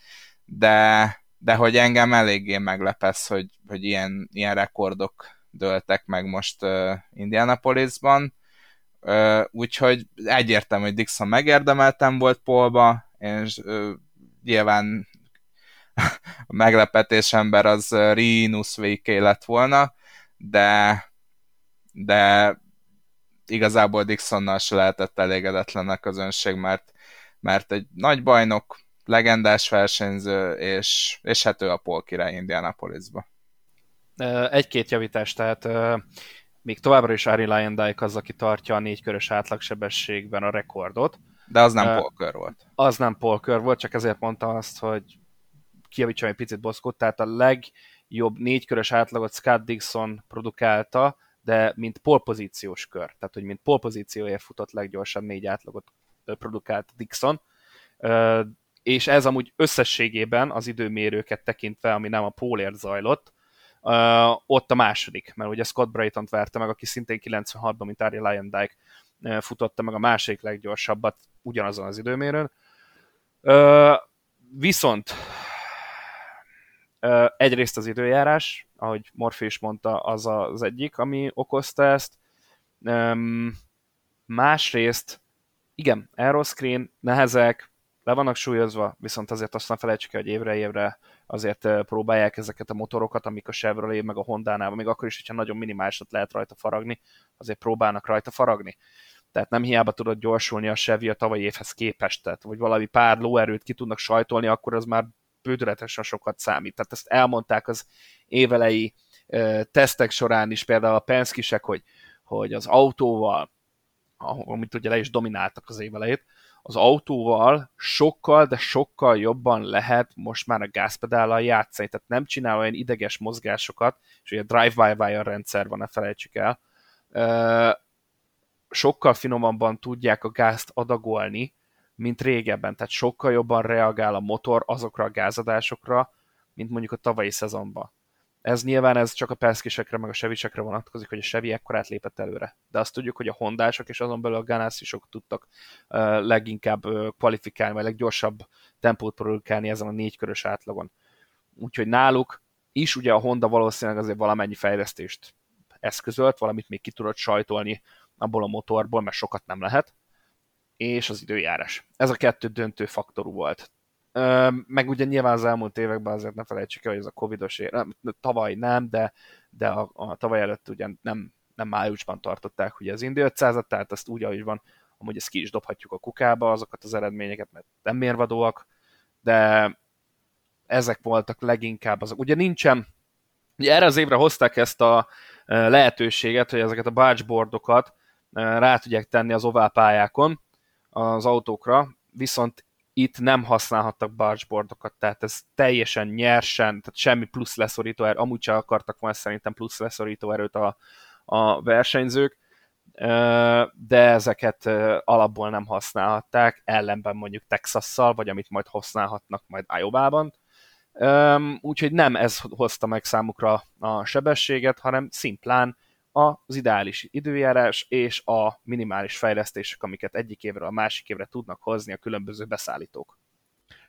de, de hogy engem eléggé meglepesz, hogy, hogy ilyen, ilyen rekordok dőltek meg most uh, Indianapolisban. Uh, úgyhogy egyértelmű, hogy Dixon megérdemeltem volt Polba, és uh, nyilván a meglepetés ember az Rinus VK lett volna, de, de igazából Dixonnal se lehetett elégedetlen a közönség, mert, mert egy nagy bajnok, legendás versenyző, és, és hát ő a Paul király Indianapolisba. Egy-két javítás, tehát még továbbra is Ari Lyondike az, aki tartja a négykörös átlagsebességben a rekordot. De az nem uh, Polkör volt. Az nem Polkör volt, csak ezért mondtam azt, hogy kijavítsam egy picit Boszkot, tehát a legjobb négykörös átlagot Scott Dixon produkálta, de mint polpozíciós kör, tehát hogy mint polpozícióért futott leggyorsabb négy átlagot produkált Dixon, és ez amúgy összességében az időmérőket tekintve, ami nem a pólért zajlott, ott a második, mert ugye Scott Brayton verte meg, aki szintén 96-ban, mint Ari Lyondike futotta meg a másik leggyorsabbat ugyanazon az időmérőn. Viszont Egyrészt az időjárás, ahogy Morfi is mondta, az az egyik, ami okozta ezt. Másrészt, igen, aeroscreen, nehezek, le vannak súlyozva, viszont azért azt nem felejtsük hogy évre évre azért próbálják ezeket a motorokat, amik a Chevrolet meg a Honda-nál, még akkor is, hogyha nagyon minimálisat lehet rajta faragni, azért próbálnak rajta faragni. Tehát nem hiába tudod gyorsulni a Chevy a tavalyi évhez képest, tehát, vagy valami pár lóerőt ki tudnak sajtolni, akkor az már bődületesen sokat számít. Tehát ezt elmondták az évelei tesztek során is, például a Penskisek, hogy, hogy az autóval, amit ugye le is domináltak az évelejét, az autóval sokkal, de sokkal jobban lehet most már a gázpedállal játszani, tehát nem csinál olyan ideges mozgásokat, és ugye drive-by-wire rendszer van, ne felejtsük el, sokkal finomabban tudják a gázt adagolni, mint régebben, tehát sokkal jobban reagál a motor azokra a gázadásokra, mint mondjuk a tavalyi szezonban. Ez nyilván ez csak a Penske-sekre, meg a Sevisekre vonatkozik, hogy a Chevy ekkorát lépett előre. De azt tudjuk, hogy a Hondások és azon belül a Ganassi-sok tudtak uh, leginkább uh, kvalifikálni, vagy leggyorsabb tempót produkálni ezen a négykörös átlagon. Úgyhogy náluk is ugye a Honda valószínűleg azért valamennyi fejlesztést eszközölt, valamit még ki tudott sajtolni abból a motorból, mert sokat nem lehet és az időjárás. Ez a kettő döntő faktorú volt. Meg ugye nyilván az elmúlt években azért ne felejtsük el, hogy ez a covidos ér, nem, tavaly nem, de, de a, a tavaly előtt ugye nem, nem májusban tartották ugye az Indy 500 tehát azt úgy, ahogy van, amúgy ezt ki is dobhatjuk a kukába, azokat az eredményeket, mert nem mérvadóak, de ezek voltak leginkább azok. Ugye nincsen, ugye erre az évre hozták ezt a lehetőséget, hogy ezeket a bargeboardokat rá tudják tenni az oválpályákon, az autókra, viszont itt nem használhattak bargeboardokat, tehát ez teljesen nyersen, tehát semmi plusz leszorító erő, amúgy sem akartak volna szerintem plusz leszorító erőt a, a versenyzők, de ezeket alapból nem használhatták, ellenben mondjuk Texasszal, vagy amit majd használhatnak majd Iowa-ban. Úgyhogy nem ez hozta meg számukra a sebességet, hanem szimplán az ideális időjárás és a minimális fejlesztések, amiket egyik évre a másik évre tudnak hozni a különböző beszállítók.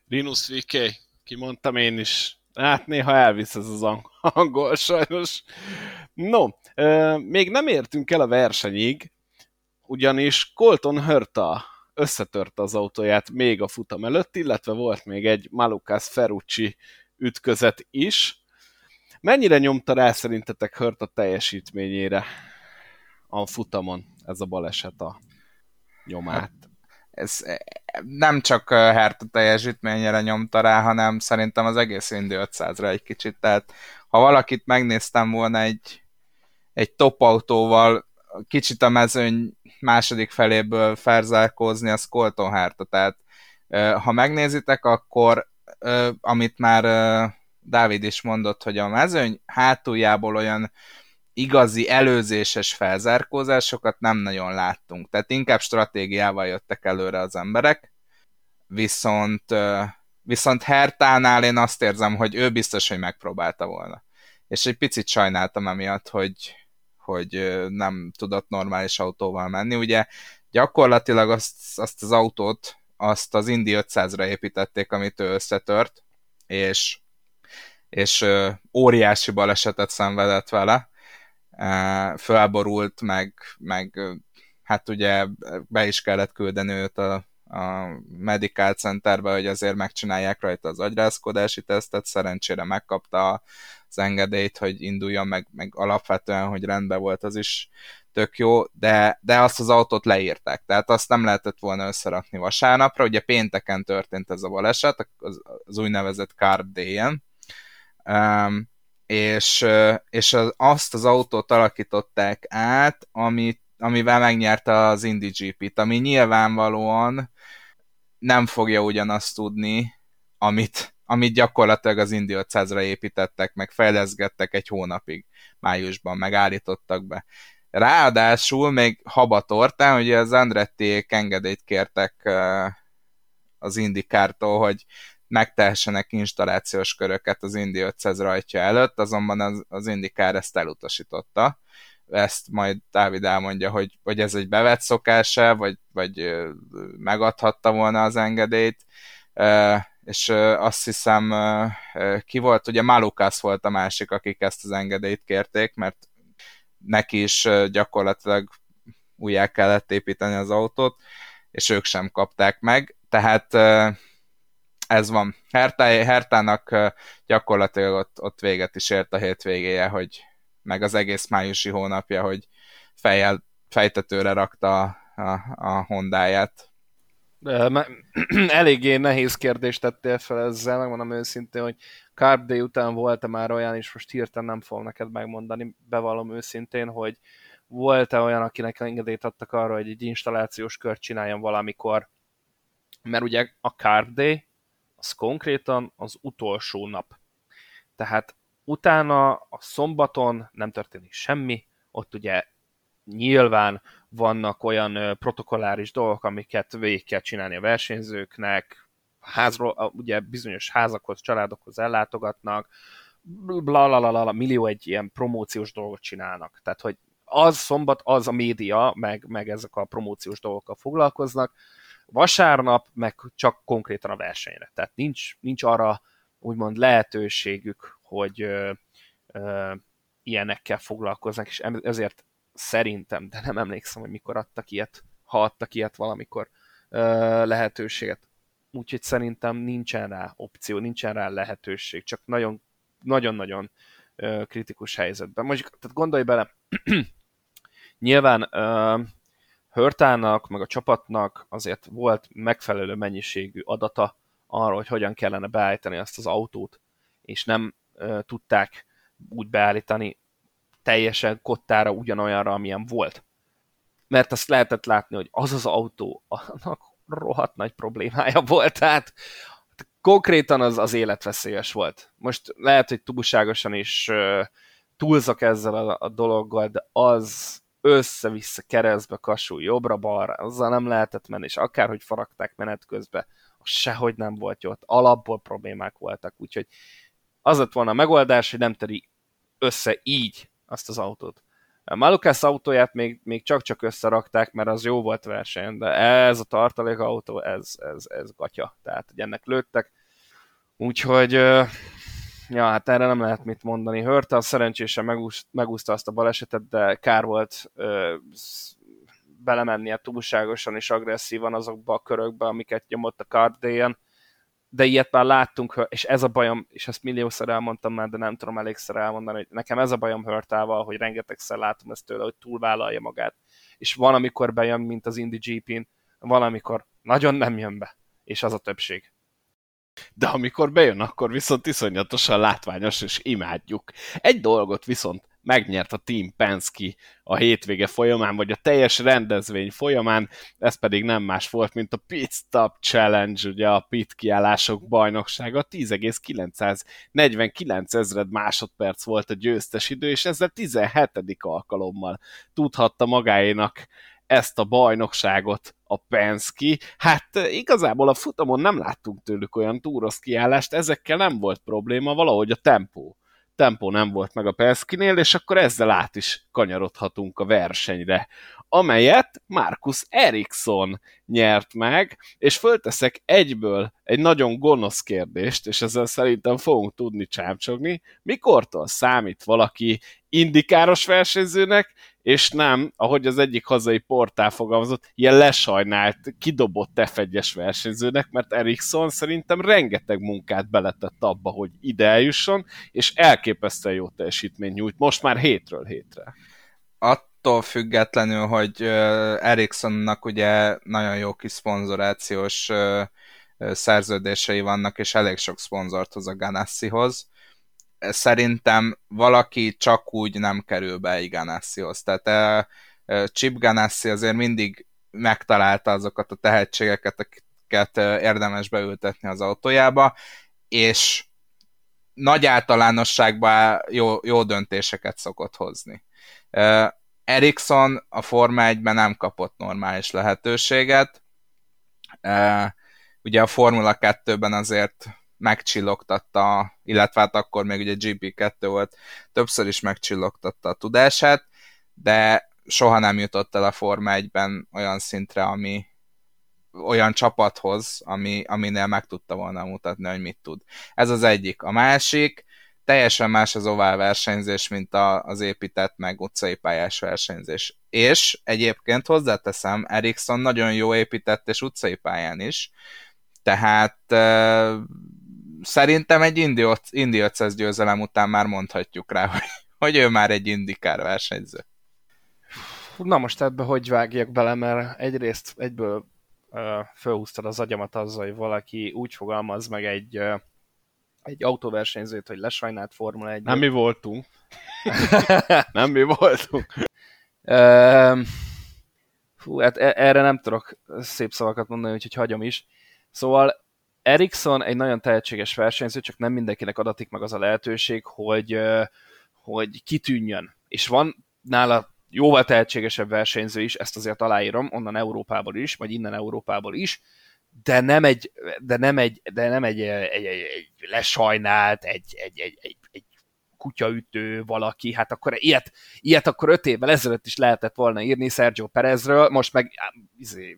Linus VK, kimondtam én is. Hát néha elvisz ez az angol sajnos. No, még nem értünk el a versenyig, ugyanis Colton Hörta összetörte az autóját még a futam előtt, illetve volt még egy Malukas Ferrucci ütközet is. Mennyire nyomta rá szerintetek Hört a teljesítményére a futamon ez a baleset a nyomát? Ez eh, nem csak Herta teljesítményére nyomta rá, hanem szerintem az egész Indy 500-ra egy kicsit. Tehát ha valakit megnéztem volna egy, egy top autóval, kicsit a mezőny második feléből felzárkózni, az Colton Herta. Tehát ha megnézitek, akkor amit már Dávid is mondott, hogy a mezőny hátuljából olyan igazi előzéses felzárkózásokat nem nagyon láttunk. Tehát inkább stratégiával jöttek előre az emberek, viszont, viszont Hertánál én azt érzem, hogy ő biztos, hogy megpróbálta volna. És egy picit sajnáltam emiatt, hogy, hogy nem tudott normális autóval menni. Ugye gyakorlatilag azt, azt az autót, azt az Indy 500-ra építették, amit ő összetört, és és óriási balesetet szenvedett vele, felborult, meg, meg hát ugye be is kellett küldeni őt a, a Medical Centerbe, hogy azért megcsinálják rajta az agyrázkodási tesztet, szerencsére megkapta az engedélyt, hogy induljon, meg, meg alapvetően, hogy rendben volt, az is tök jó, de, de azt az autót leírták, tehát azt nem lehetett volna összerakni vasárnapra, ugye pénteken történt ez a baleset, az, az úgynevezett Carb Day-en, Um, és, és az, azt az autót alakították át, amit, amivel megnyerte az Indy GP-t, ami nyilvánvalóan nem fogja ugyanazt tudni, amit, amit gyakorlatilag az Indy 500-ra építettek, meg fejleszgettek egy hónapig májusban, megállítottak be. Ráadásul még habatortán, ugye az Andretti engedélyt kértek az Indikártól, hogy megtehessenek installációs köröket az Indi 500 rajtja előtt, azonban az, az Indikár ezt elutasította. Ezt majd Dávid elmondja, hogy, hogy ez egy bevett szokása, vagy, vagy megadhatta volna az engedélyt, és azt hiszem ki volt, ugye Malukas volt a másik, akik ezt az engedélyt kérték, mert neki is gyakorlatilag újjá kellett építeni az autót, és ők sem kapták meg, tehát ez van. Hertá, Hertának gyakorlatilag ott, ott véget is ért a hétvégéje, hogy meg az egész májusi hónapja, hogy fejjel, fejtetőre rakta a, a, a Hondáját. Eléggé nehéz kérdést tettél fel ezzel, megmondom őszintén, hogy Carb Day után volt-e már olyan, és most hirtelen nem fogom neked megmondani, bevallom őszintén, hogy volt-e olyan, akinek engedélyt adtak arra, hogy egy installációs kört csináljon valamikor, mert ugye a Carb Day az konkrétan az utolsó nap. Tehát utána a szombaton nem történik semmi, ott ugye nyilván vannak olyan protokolláris dolgok, amiket végig kell csinálni a versenyzőknek, házról, ugye bizonyos házakhoz, családokhoz ellátogatnak, bla, bla, bla, bla, millió egy ilyen promóciós dolgot csinálnak. Tehát, hogy az szombat, az a média, meg, meg ezek a promóciós dolgokkal foglalkoznak, vasárnap, meg csak konkrétan a versenyre. Tehát nincs, nincs arra úgymond lehetőségük, hogy ö, ö, ilyenekkel foglalkoznak, és ezért szerintem, de nem emlékszem, hogy mikor adtak ilyet, ha adtak ilyet valamikor ö, lehetőséget. Úgyhogy szerintem nincsen rá opció, nincsen rá lehetőség, csak nagyon, nagyon-nagyon kritikus helyzetben. Most tehát gondolj bele, nyilván ö, Hörtának, meg a csapatnak azért volt megfelelő mennyiségű adata arról, hogy hogyan kellene beállítani azt az autót, és nem e, tudták úgy beállítani teljesen kottára ugyanolyanra, amilyen volt. Mert azt lehetett látni, hogy az az autó, annak rohadt nagy problémája volt, tehát konkrétan az, az életveszélyes volt. Most lehet, hogy túlságosan is uh, túlzok ezzel a, a dologgal, de az össze-vissza keresztbe kasul jobbra-balra, azzal nem lehetett menni, és akárhogy faragták menet közben, az sehogy nem volt jó, ott alapból problémák voltak, úgyhogy az lett volna a megoldás, hogy nem teri össze így azt az autót. Malukász autóját még, még csak-csak összerakták, mert az jó volt verseny, de ez a tartalékautó, ez, ez, ez gatya. Tehát, hogy ennek lőttek. Úgyhogy, ja, hát erre nem lehet mit mondani. Hörte szerencsésen megúszta azt a balesetet, de kár volt belemennie túlságosan és agresszívan azokba a körökbe, amiket nyomott a Cardéjen de ilyet már láttunk, és ez a bajom, és ezt milliószor elmondtam már, de nem tudom elégszer elmondani, hogy nekem ez a bajom hörtával, hogy rengetegszer látom ezt tőle, hogy túlvállalja magát. És van, amikor bejön, mint az Indie GP-n, van, amikor nagyon nem jön be, és az a többség. De amikor bejön, akkor viszont iszonyatosan látványos, és imádjuk. Egy dolgot viszont megnyert a Team Penske a hétvége folyamán, vagy a teljes rendezvény folyamán, ez pedig nem más volt, mint a Pit Stop Challenge, ugye a pit kiállások bajnoksága, 10,949 ezred másodperc volt a győztes idő, és ezzel 17. alkalommal tudhatta magáénak ezt a bajnokságot a Penske. Hát igazából a futamon nem láttunk tőlük olyan túrosz kiállást, ezekkel nem volt probléma, valahogy a tempó tempó nem volt meg a Penskinél, és akkor ezzel át is kanyarodhatunk a versenyre, amelyet Markus Eriksson nyert meg, és fölteszek egyből egy nagyon gonosz kérdést, és ezzel szerintem fogunk tudni csámcsogni, mikortól számít valaki indikáros versenyzőnek, és nem, ahogy az egyik hazai portál fogalmazott, ilyen lesajnált, kidobott F1-es versenyzőnek, mert Ericsson szerintem rengeteg munkát beletett abba, hogy ide eljusson, és elképesztően jó teljesítmény nyújt, most már hétről hétre. Attól függetlenül, hogy Ericssonnak ugye nagyon jó kis szponzorációs szerződései vannak, és elég sok szponzort hoz a Ganassihoz, szerintem valaki csak úgy nem kerül be egy Ganassihoz. Tehát uh, Chip Ganassi azért mindig megtalálta azokat a tehetségeket, akiket uh, érdemes beültetni az autójába, és nagy általánosságban jó, jó döntéseket szokott hozni. Ericsson a Forma 1-ben nem kapott normális lehetőséget. Ugye a Formula 2-ben azért megcsillogtatta, illetve hát akkor még ugye GP2 volt, többször is megcsillogtatta a tudását, de soha nem jutott el a Forma 1-ben olyan szintre, ami olyan csapathoz, ami, aminél meg tudta volna mutatni, hogy mit tud. Ez az egyik. A másik, teljesen más az ovál versenyzés, mint a, az épített meg utcai pályás versenyzés. És egyébként hozzáteszem, Ericsson nagyon jó épített és utcai pályán is, tehát szerintem egy Indi 500 győzelem után már mondhatjuk rá, hogy, hogy ő már egy indikár versenyző. Na most ebbe hogy vágjak bele, mert egyrészt egyből uh, felhúztad az agyamat azzal, hogy valaki úgy fogalmaz meg egy, uh, egy autóversenyzőt, hogy lesajnált Formula 1 Nem mi voltunk. nem mi voltunk. Uh, fú, hát e- erre nem tudok szép szavakat mondani, úgyhogy hagyom is. Szóval Ericsson egy nagyon tehetséges versenyző, csak nem mindenkinek adatik meg az a lehetőség, hogy, hogy kitűnjön. És van nála jóval tehetségesebb versenyző is, ezt azért aláírom, onnan Európából is, vagy innen Európából is, de nem egy, de nem egy, de nem egy, egy, egy, egy lesajnált, egy, egy, egy, egy, egy kutyaütő valaki, hát akkor ilyet, ilyet akkor öt évvel ezelőtt is lehetett volna írni Sergio Perezről, most meg izé,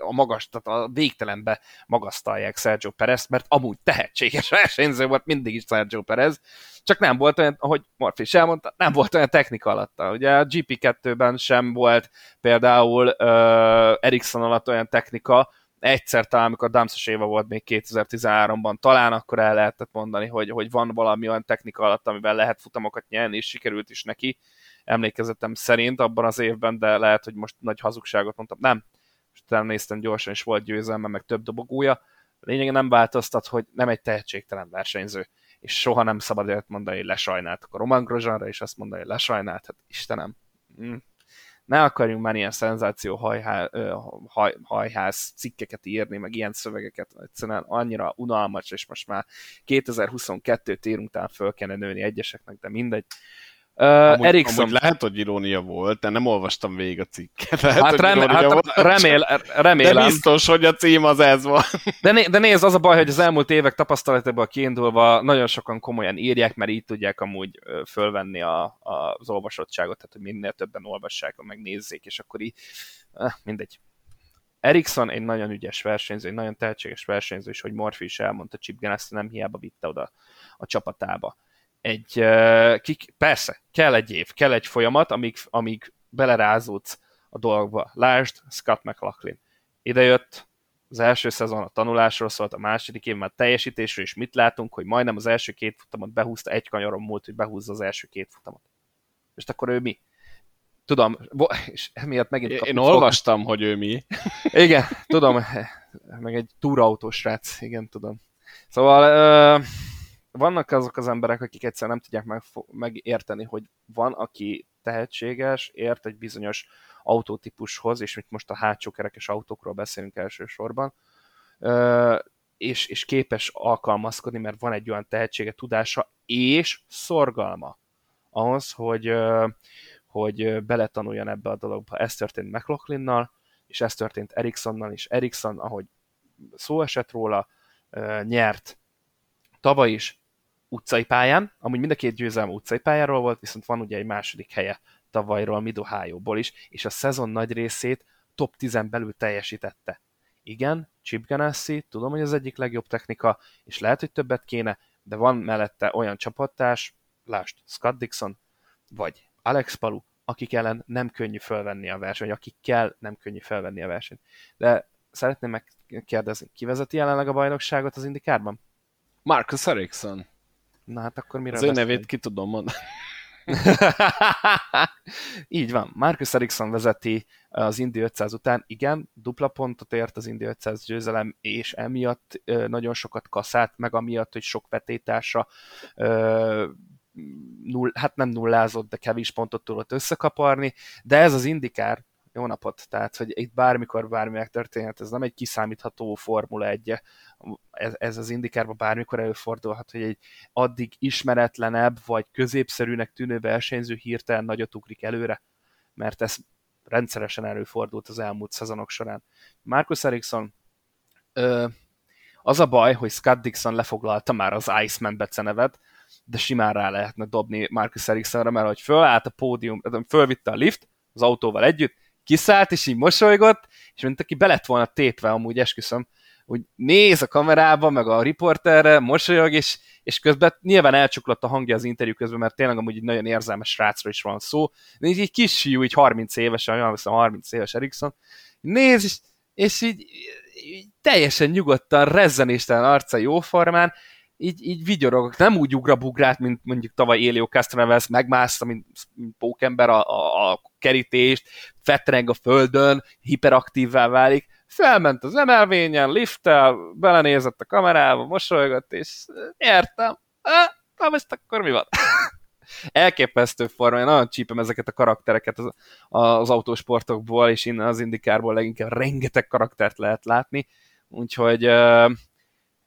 a magas, tehát a végtelenbe magasztalják Sergio Perez, mert amúgy tehetséges versenyző volt mindig is Sergio Perez, csak nem volt olyan, ahogy Morfi is elmondta, nem volt olyan technika alatta. Ugye a GP2-ben sem volt például uh, Ericsson alatt olyan technika, egyszer talán, amikor Damszos Éva volt még 2013-ban, talán akkor el lehetett mondani, hogy, hogy van valami olyan technika alatt, amivel lehet futamokat nyerni, és sikerült is neki, emlékezetem szerint abban az évben, de lehet, hogy most nagy hazugságot mondtam. Nem, utána néztem gyorsan, és volt győzelme, meg több dobogója. Lényegen nem változtat, hogy nem egy tehetségtelen versenyző, és soha nem szabad ezt mondani, hogy lesajnált. Akkor Roman Grosjeanra is azt mondani, hogy lesajnált, hát Istenem. Mm. Ne akarjunk már ilyen szenzáció hajhá, haj, hajház cikkeket írni, meg ilyen szövegeket, egyszerűen annyira unalmas, és most már 2022-t írunk, talán föl kellene nőni egyeseknek, de mindegy. Uh, amúgy, Ericsson. amúgy lehet, hogy irónia volt, de nem olvastam végig a cikket. Lehet, Hát, hogy rem, irónia hát volt, remél, De remélem. biztos, hogy a cím az ez van. De, né, de nézd, az a baj, hogy az elmúlt évek tapasztalatából kiindulva nagyon sokan komolyan írják, mert így tudják amúgy fölvenni a, a, az olvasottságot, tehát hogy minél többen olvassák, megnézzék, és akkor így, mindegy. Ericsson egy nagyon ügyes versenyző, egy nagyon tehetséges versenyző, és hogy Morphy is elmondta, Chip Ganassi nem hiába vitte oda a csapatába. Egy, uh, kik, persze, kell egy év, kell egy folyamat, amíg, amíg belerázódsz a dolgba. Lásd, Scott McLaughlin. Ide jött, az első szezon a tanulásról szólt, a második év már teljesítésről, és mit látunk, hogy majdnem az első két futamot behúzta, egy kanyaron múlt, hogy behúzza az első két futamot. És akkor ő mi? Tudom, és emiatt megint Én, kapni én fog. olvastam, hogy ő mi. Igen, tudom, meg egy túrautós srác, igen, tudom. Szóval ö, vannak azok az emberek, akik egyszer nem tudják meg, megérteni, hogy van, aki tehetséges, ért egy bizonyos autótípushoz, és itt most a hátsó kerekes autókról beszélünk elsősorban, és, és képes alkalmazkodni, mert van egy olyan tehetsége, tudása és szorgalma ahhoz, hogy, hogy beletanuljon ebbe a dologba. Ez történt McLaughlin-nal, és ez történt Ericssonnal, és Ericsson, ahogy szó esett róla, nyert tavaly is utcai pályán, amúgy mind a két győzelme utcai pályáról volt, viszont van ugye egy második helye tavalyról mid ból is, és a szezon nagy részét top 10 belül teljesítette. Igen, Chip Ganassi, tudom, hogy az egyik legjobb technika, és lehet, hogy többet kéne, de van mellette olyan csapattárs, lásd, Scott Dixon, vagy Alex Palu, akik ellen nem könnyű felvenni a versenyt, vagy akikkel nem könnyű felvenni a versenyt. De szeretném megkérdezni, ki vezeti jelenleg a bajnokságot az Indikárban? Marcus Ericsson. Na hát akkor miről Az ő nevét ki tudom mondani. Így van. Marcus Ericsson vezeti az Indy 500 után. Igen, dupla pontot ért az Indy 500 győzelem, és emiatt nagyon sokat kaszált, meg amiatt, hogy sok vetétársa null, hát nem nullázott, de kevés pontot tudott összekaparni, de ez az indikár, jó napot, tehát, hogy itt bármikor bármi megtörténhet, ez nem egy kiszámítható Formula 1 ez, ez az indikárban bármikor előfordulhat, hogy egy addig ismeretlenebb, vagy középszerűnek tűnő versenyző hirtelen nagyot ugrik előre, mert ez rendszeresen előfordult az elmúlt szezonok során. Marcus Ericsson ö, az a baj, hogy Scott Dixon lefoglalta már az Iceman becenevet, de simán rá lehetne dobni Marcus Ericssonra, mert hogy fölállt a pódium, fölvitte a lift az autóval együtt, kiszállt, és így mosolygott, és mint aki belett volna tétve, amúgy esküszöm, úgy néz a kamerába, meg a riporterre, mosolyog, és, és közben nyilván elcsuklott a hangja az interjú közben, mert tényleg amúgy egy nagyon érzelmes srácról is van szó, de így egy kis fiú, így 30 éves, olyan hiszem 30 éves Erikson, néz, és, és így, így teljesen nyugodtan, rezzenéstelen arca jóformán, így, így vigyorogok, nem úgy ugrabugrált, mint mondjuk tavaly Elio Castroneves, megmászta, mint, mint pókember a, a, a kerítést, fetreng a földön, hiperaktívvá válik, felment az emelvényen, lifttel, belenézett a kamerába, mosolygott, és értem, na most akkor mi van? Elképesztő forma, én nagyon csípem ezeket a karaktereket az, az autósportokból, és innen az indikárból leginkább rengeteg karaktert lehet látni, úgyhogy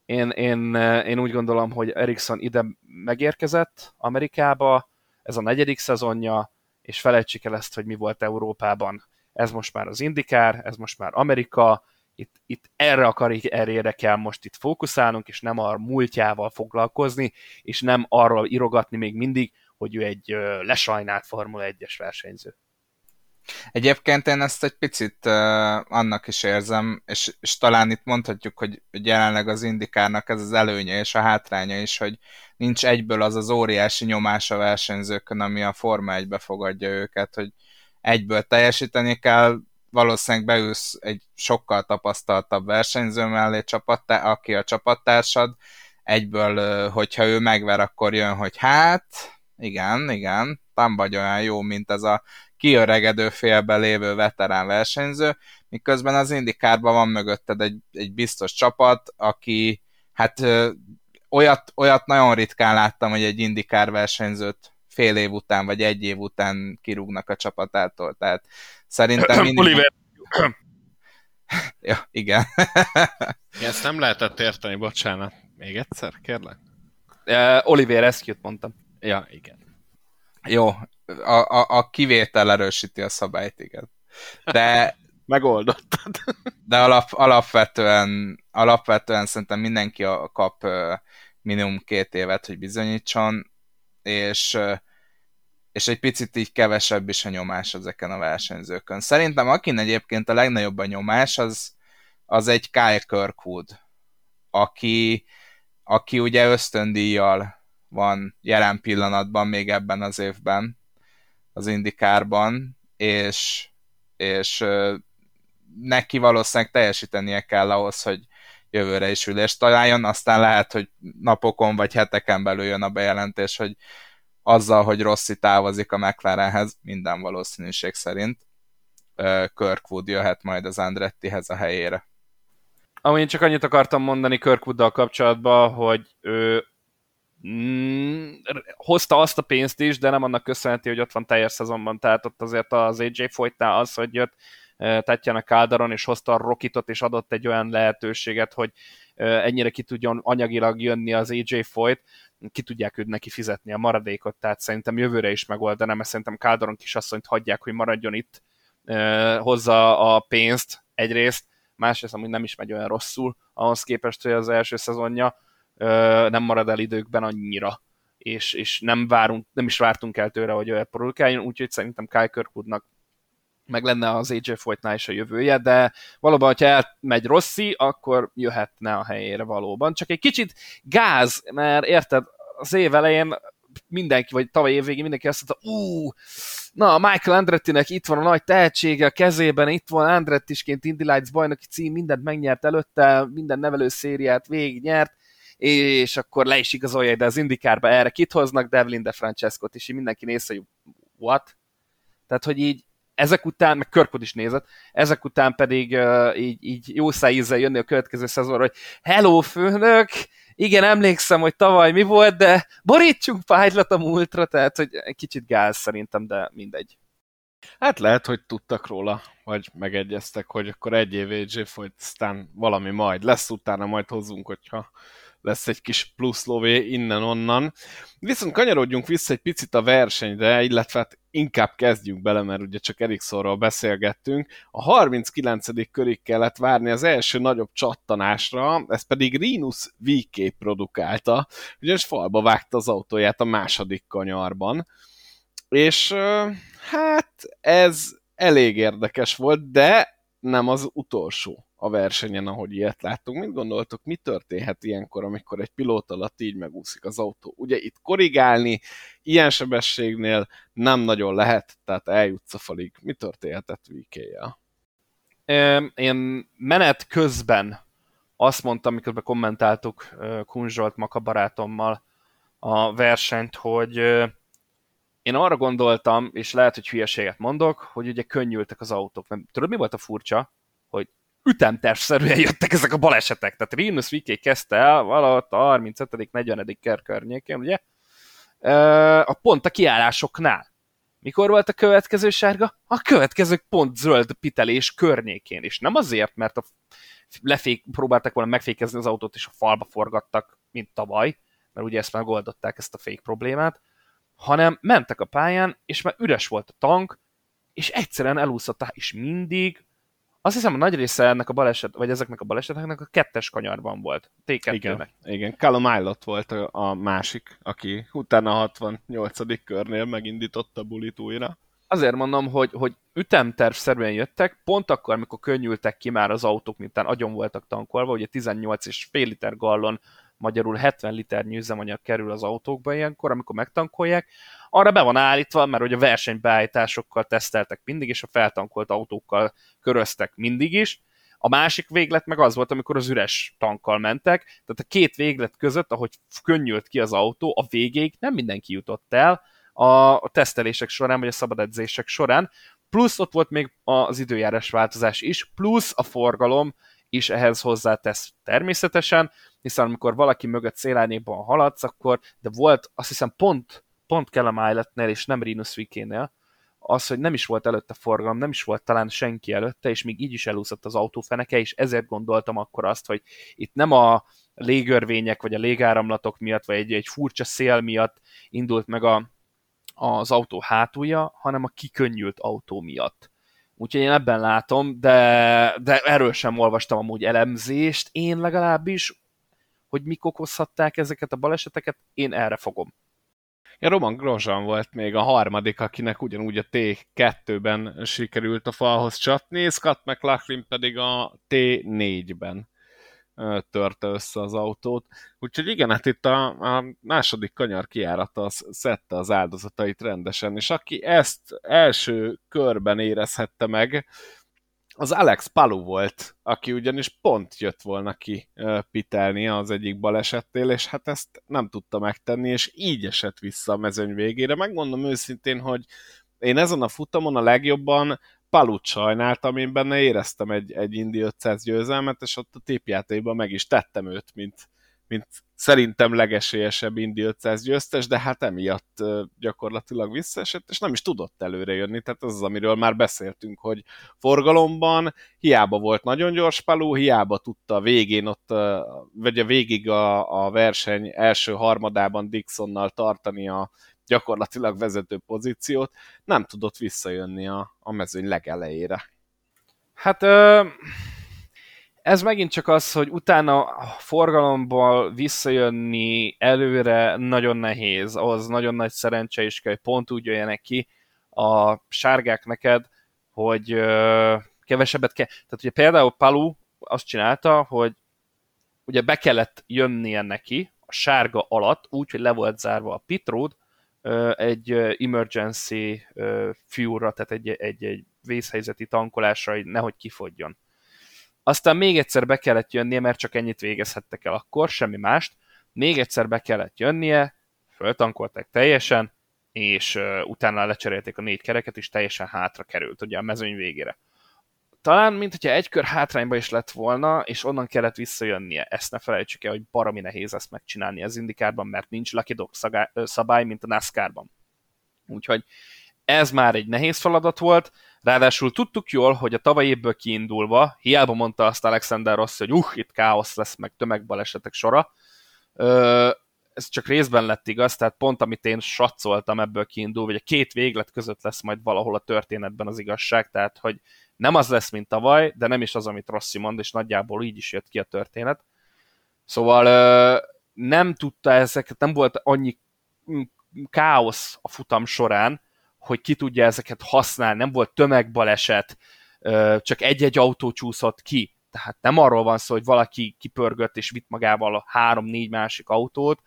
én, én, én úgy gondolom, hogy Ericsson ide megérkezett Amerikába, ez a negyedik szezonja, és felejtsük el ezt, hogy mi volt Európában. Ez most már az Indikár, ez most már Amerika, itt, itt erre a karrierére kell most itt fókuszálnunk, és nem a múltjával foglalkozni, és nem arról írogatni még mindig, hogy ő egy lesajnált Formula 1-es versenyző. Egyébként én ezt egy picit uh, annak is érzem, és, és talán itt mondhatjuk, hogy jelenleg az indikárnak ez az előnye és a hátránya is, hogy nincs egyből az az óriási nyomás a versenyzőkön, ami a Forma 1-be fogadja őket, hogy egyből teljesíteni kell, valószínűleg beülsz egy sokkal tapasztaltabb versenyző mellé, csapattá, aki a csapattársad, egyből, hogyha ő megver, akkor jön, hogy hát, igen, igen, nem vagy olyan jó, mint ez a kiöregedő félbe lévő veterán versenyző, miközben az indikárban van mögötted egy, egy biztos csapat, aki hát olyat, olyat nagyon ritkán láttam, hogy egy indikár versenyzőt fél év után, vagy egy év után kirúgnak a csapatától. Tehát szerintem mindig... Oliver. ja, igen. Ezt nem lehetett érteni, bocsánat. Még egyszer, kérlek? Uh, Oliver Eszkjút mondtam. Ja, igen. Jó, a, a, a kivétel erősíti a szabályt, igen. De, Megoldottad. de alap, alapvetően, alapvetően szerintem mindenki a- kap minimum két évet, hogy bizonyítson, és, és egy picit így kevesebb is a nyomás ezeken a versenyzőkön. Szerintem akin egyébként a legnagyobb a nyomás, az, az egy Kyle Kirkwood, aki, aki ugye ösztöndíjjal van jelen pillanatban még ebben az évben az indikárban, és, és neki valószínűleg teljesítenie kell ahhoz, hogy jövőre is ülést találjon, aztán lehet, hogy napokon vagy heteken belül jön a bejelentés, hogy azzal, hogy Rossi távozik a McLarenhez, minden valószínűség szerint, Kirkwood jöhet majd az Andrettihez a helyére. Amúgy én csak annyit akartam mondani Kirkwooddal kapcsolatban, hogy ő mm, hozta azt a pénzt is, de nem annak köszönheti, hogy ott van teljes szezonban, tehát ott azért az AJ Foytnál az, hogy jött Tatjana Calderon, és hozta a Rokitot, és adott egy olyan lehetőséget, hogy ennyire ki tudjon anyagilag jönni az AJ Foyt, ki tudják őt neki fizetni a maradékot, tehát szerintem jövőre is megoldaná, mert szerintem Calderon kisasszonyt hagyják, hogy maradjon itt, hozza a pénzt egyrészt, másrészt amúgy nem is megy olyan rosszul, ahhoz képest, hogy az első szezonja nem marad el időkben annyira, és, és nem, várunk, nem is vártunk el tőle, hogy olyan produkáljon, úgyhogy szerintem Kyle Kirkwoodnak meg lenne az AJ Foytnál is a jövője, de valóban, hogyha elmegy Rossi, akkor jöhetne a helyére valóban. Csak egy kicsit gáz, mert érted, az év elején mindenki, vagy tavaly év végén mindenki azt mondta, ú, na, Michael Andrettinek itt van a nagy tehetsége a kezében, itt van Andrettisként Indy Lights bajnoki cím, mindent megnyert előtte, minden nevelő szériát végignyert, és akkor le is igazolja ide az indikárba, erre kit hoznak, Devlin de Francescot, és így mindenki nézze, hogy what? Tehát, hogy így ezek után, meg Körkod is nézett, ezek után pedig uh, így, így jó szájízzel jönni a következő szezonra, hogy hello főnök, igen, emlékszem, hogy tavaly mi volt, de borítsunk pálylat a múltra, tehát, hogy kicsit gáz szerintem, de mindegy. Hát lehet, hogy tudtak róla, vagy megegyeztek, hogy akkor egy év AJ aztán valami majd lesz, utána majd hozzunk, hogyha lesz egy kis plusz lové innen-onnan. Viszont kanyarodjunk vissza egy picit a versenyre, illetve hát inkább kezdjünk bele, mert ugye csak Ericssonról beszélgettünk. A 39. körig kellett várni az első nagyobb csattanásra, ez pedig Rinus VK produkálta, ugyanis falba vágta az autóját a második kanyarban. És hát ez elég érdekes volt, de nem az utolsó a versenyen, ahogy ilyet láttunk. Mit gondoltok, mi történhet ilyenkor, amikor egy pilóta alatt így megúszik az autó? Ugye itt korrigálni ilyen sebességnél nem nagyon lehet, tehát eljutsz a falig. Mi történhetett VK-jel? Én menet közben azt mondtam, miközben kommentáltuk Kun Zsolt Maka barátommal a versenyt, hogy én arra gondoltam, és lehet, hogy hülyeséget mondok, hogy ugye könnyültek az autók. Mert tudod, mi volt a furcsa? Hogy ütemtervszerűen jöttek ezek a balesetek. Tehát Rinus VK kezdte el valahogy a 35. 40. ker környékén, ugye? A pont a kiállásoknál. Mikor volt a következő sárga? A következő pont zöld pitelés környékén. És nem azért, mert a lefék, próbáltak volna megfékezni az autót, és a falba forgattak, mint tavaly, mert ugye ezt megoldották, ezt a fék problémát, hanem mentek a pályán, és már üres volt a tank, és egyszerűen elúszott, és mindig azt hiszem, a nagy része ennek a baleset, vagy ezeknek a baleseteknek a kettes kanyarban volt. T2-nek. Igen, igen. Callum Ilott volt a, a másik, aki utána a 68. körnél megindította bulit újra. Azért mondom, hogy, hogy ütemtervszerűen jöttek, pont akkor, amikor könnyültek ki már az autók, mintán agyon voltak tankolva, ugye 18 és fél liter gallon magyarul 70 liter üzemanyag kerül az autókba ilyenkor, amikor megtankolják, arra be van állítva, mert ugye a versenybeállításokkal teszteltek mindig, és a feltankolt autókkal köröztek mindig is. A másik véglet meg az volt, amikor az üres tankkal mentek, tehát a két véglet között, ahogy könnyült ki az autó, a végéig nem mindenki jutott el a tesztelések során, vagy a szabad edzések során, plusz ott volt még az időjárás változás is, plusz a forgalom is ehhez hozzátesz természetesen, hiszen amikor valaki mögött szélárnyékban haladsz, akkor, de volt azt hiszem pont, pont Kellem Isletnél és nem Rinus Vikénél, az, hogy nem is volt előtte forgalom, nem is volt talán senki előtte, és még így is elúszott az autófeneke, és ezért gondoltam akkor azt, hogy itt nem a légörvények, vagy a légáramlatok miatt, vagy egy, egy furcsa szél miatt indult meg a, az autó hátulja, hanem a kikönnyült autó miatt. Úgyhogy én ebben látom, de, de erről sem olvastam amúgy elemzést, én legalábbis, hogy mik okozhatták ezeket a baleseteket, én erre fogom. Ja, Roman Grosjean volt még a harmadik, akinek ugyanúgy a T2-ben sikerült a falhoz csapni, Scott McLaughlin pedig a T4-ben törte össze az autót. Úgyhogy igen, hát itt a, a második kanyar kiárata az szedte az áldozatait rendesen, és aki ezt első körben érezhette meg, az Alex Palu volt, aki ugyanis pont jött volna ki pitelni az egyik balesettél, és hát ezt nem tudta megtenni, és így esett vissza a mezőny végére. Megmondom őszintén, hogy én ezen a futamon a legjobban Palut sajnáltam, én benne éreztem egy, egy Indi 500 győzelmet, és ott a tipjátékban meg is tettem őt, mint, mint szerintem legesélyesebb Indi 500 győztes, de hát emiatt gyakorlatilag visszaesett, és nem is tudott előre jönni, tehát ez az, amiről már beszéltünk, hogy forgalomban hiába volt nagyon gyors palú, hiába tudta a végén ott, vagy a végig a, a verseny első harmadában Dixonnal tartani a gyakorlatilag vezető pozíciót, nem tudott visszajönni a, a mezőny legelejére. Hát ez megint csak az, hogy utána a forgalomból visszajönni előre nagyon nehéz, ahhoz nagyon nagy szerencse is kell, hogy pont úgy jöjjenek ki a sárgák neked, hogy kevesebbet kell. Tehát ugye például Palu azt csinálta, hogy ugye be kellett jönnie neki a sárga alatt, úgy, hogy le volt zárva a pit road, egy emergency fuel tehát egy, egy, egy vészhelyzeti tankolásra, hogy nehogy kifogjon. Aztán még egyszer be kellett jönnie, mert csak ennyit végezhettek el akkor, semmi mást. Még egyszer be kellett jönnie, föltankolták teljesen, és uh, utána lecserélték a négy kereket, és teljesen hátra került, ugye a mezőny végére. Talán, mint hogyha egy kör hátrányba is lett volna, és onnan kellett visszajönnie. Ezt ne felejtsük el, hogy baromi nehéz ezt megcsinálni az indikárban, mert nincs Lucky Dog szabály, mint a NASCAR-ban. Úgyhogy ez már egy nehéz feladat volt, ráadásul tudtuk jól, hogy a tavalyi évből kiindulva, hiába mondta azt Alexander Rossi, hogy uh, itt káosz lesz, meg tömegbalesetek sora, ez csak részben lett igaz, tehát pont amit én satszoltam ebből kiindulva, hogy a két véglet között lesz majd valahol a történetben az igazság, tehát hogy nem az lesz, mint tavaly, de nem is az, amit Rossi mond, és nagyjából így is jött ki a történet. Szóval nem tudta ezeket, nem volt annyi káosz a futam során, hogy ki tudja ezeket használni, nem volt tömegbaleset, csak egy-egy autó csúszott ki. Tehát nem arról van szó, hogy valaki kipörgött és vitt magával a három-négy másik autót,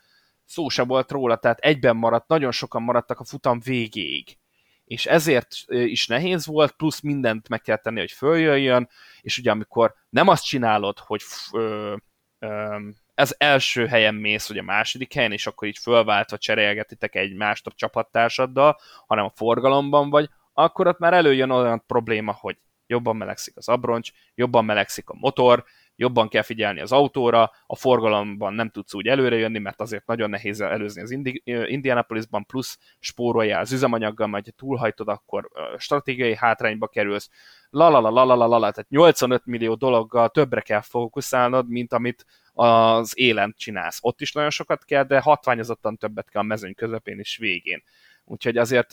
szó se volt róla, tehát egyben maradt, nagyon sokan maradtak a futam végéig. És ezért is nehéz volt, plusz mindent meg kell tenni, hogy följöjjön, és ugye amikor nem azt csinálod, hogy ö, ö, ez első helyen mész, vagy a második helyen, és akkor így fölváltva cserélgetitek egy mást a csapattársaddal, hanem a forgalomban vagy, akkor ott már előjön olyan probléma, hogy jobban melegszik az abroncs, jobban melegszik a motor, jobban kell figyelni az autóra, a forgalomban nem tudsz úgy előre jönni, mert azért nagyon nehéz előzni az Indi- Indianapolisban, plusz spóroljál az üzemanyaggal, majd ha túlhajtod, akkor stratégiai hátrányba kerülsz, la la la la la la la, tehát 85 millió dologgal többre kell fókuszálnod, mint amit az élen csinálsz. Ott is nagyon sokat kell, de hatványozottan többet kell a mezőny közepén és végén. Úgyhogy azért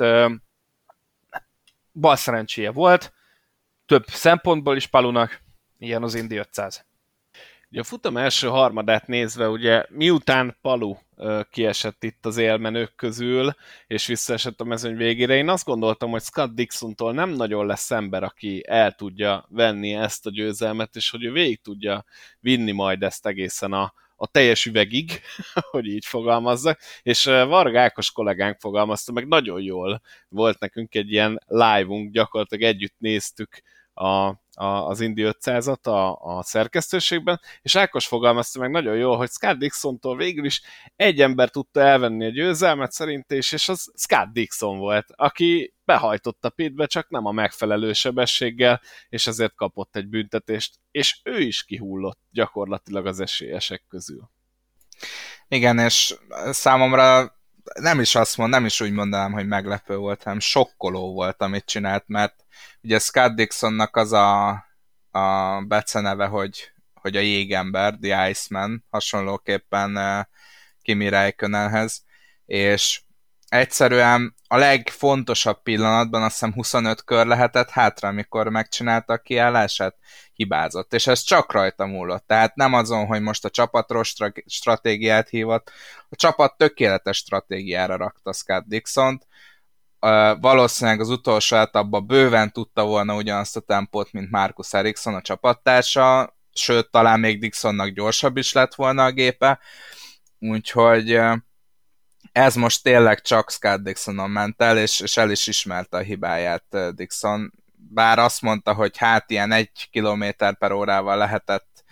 bal szerencséje volt, több szempontból is Palunak, ilyen az Indi 500. Ugye a futam első harmadát nézve, ugye miután Palu kiesett itt az élmenők közül, és visszaesett a mezőny végére, én azt gondoltam, hogy Scott Dixontól nem nagyon lesz ember, aki el tudja venni ezt a győzelmet, és hogy ő végig tudja vinni majd ezt egészen a, a teljes üvegig, hogy így fogalmazzak, és Varga Ákos kollégánk fogalmazta, meg nagyon jól volt nekünk egy ilyen live-unk, gyakorlatilag együtt néztük a, az Indi 500-at a, a szerkesztőségben, és Ákos fogalmazta meg nagyon jól, hogy Scott Dixontól végül is egy ember tudta elvenni a győzelmet szerint, és, az Scott Dixon volt, aki behajtott a pitbe, csak nem a megfelelő sebességgel, és ezért kapott egy büntetést, és ő is kihullott gyakorlatilag az esélyesek közül. Igen, és számomra nem is azt mond, nem is úgy mondanám, hogy meglepő volt, hanem sokkoló volt, amit csinált, mert ugye Scott Dixonnak az a, a beceneve, hogy, hogy a jégember, The Iceman, hasonlóképpen uh, Kimi Räikkönenhez, és egyszerűen a legfontosabb pillanatban, azt hiszem 25 kör lehetett hátra, amikor megcsinálta a kiállását, hibázott. És ez csak rajta múlott. Tehát nem azon, hogy most a csapat rossz stratégiát hívott, a csapat tökéletes stratégiára rakta Scott Dixon-t, valószínűleg az utolsó etapban bőven tudta volna ugyanazt a tempót, mint Marcus Ericsson a csapattársa, sőt, talán még Dixonnak gyorsabb is lett volna a gépe, úgyhogy ez most tényleg csak Scott Dixonon ment el, és, és el is ismerte a hibáját Dixon, bár azt mondta, hogy hát ilyen egy kilométer per órával lehetett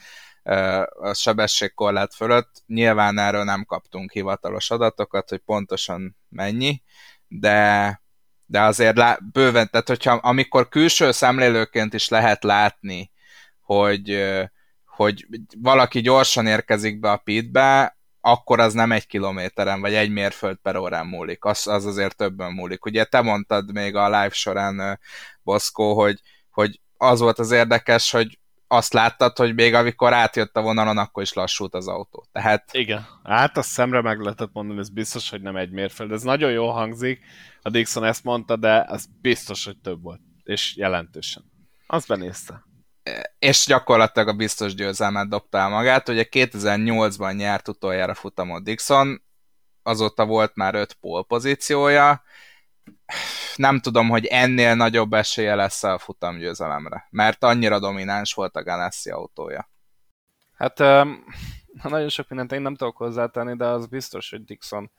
a sebességkorlát fölött. Nyilván erről nem kaptunk hivatalos adatokat, hogy pontosan mennyi, de, de azért lá, bőven, tehát hogyha amikor külső szemlélőként is lehet látni, hogy, hogy valaki gyorsan érkezik be a pitbe, akkor az nem egy kilométeren, vagy egy mérföld per órán múlik, az, az azért többen múlik. Ugye te mondtad még a live során, Boszkó, hogy, hogy az volt az érdekes, hogy azt láttad, hogy még amikor átjött a vonalon, akkor is lassult az autó. Tehát... Igen, hát a szemre meg lehetett mondani, ez biztos, hogy nem egy mérföld. Ez nagyon jól hangzik, a Dixon ezt mondta, de ez biztos, hogy több volt, és jelentősen. Azt benézte és gyakorlatilag a biztos győzelmet dobta magát. Ugye 2008-ban nyert utoljára futamot Dixon, azóta volt már öt pole pozíciója, nem tudom, hogy ennél nagyobb esélye lesz a futamgyőzelemre, mert annyira domináns volt a Ganassi autója. Hát nagyon sok mindent én nem tudok hozzátenni, de az biztos, hogy Dixon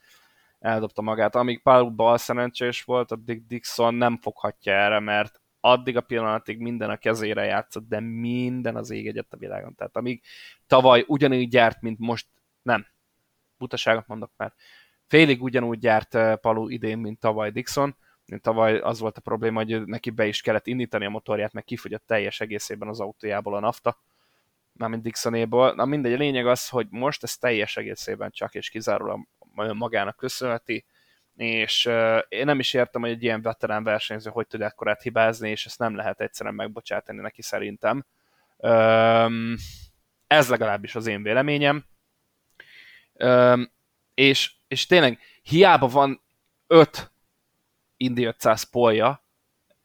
eldobta magát. Amíg Paul bal szerencsés volt, addig Dixon nem foghatja erre, mert addig a pillanatig minden a kezére játszott, de minden az ég egyet a világon. Tehát amíg tavaly ugyanúgy gyárt, mint most, nem, butaságot mondok már, félig ugyanúgy gyárt eh, Palu idén, mint tavaly Dixon, tavaly az volt a probléma, hogy neki be is kellett indítani a motorját, meg kifogyott teljes egészében az autójából a nafta, mármint Dixonéból. Na mindegy, a lényeg az, hogy most ez teljes egészében csak és kizárólag magának köszönheti, és uh, én nem is értem, hogy egy ilyen veterán versenyző hogy tud ekkorát hibázni, és ezt nem lehet egyszerűen megbocsátani neki szerintem. Um, ez legalábbis az én véleményem. Um, és, és tényleg hiába van öt Indy 500 polja,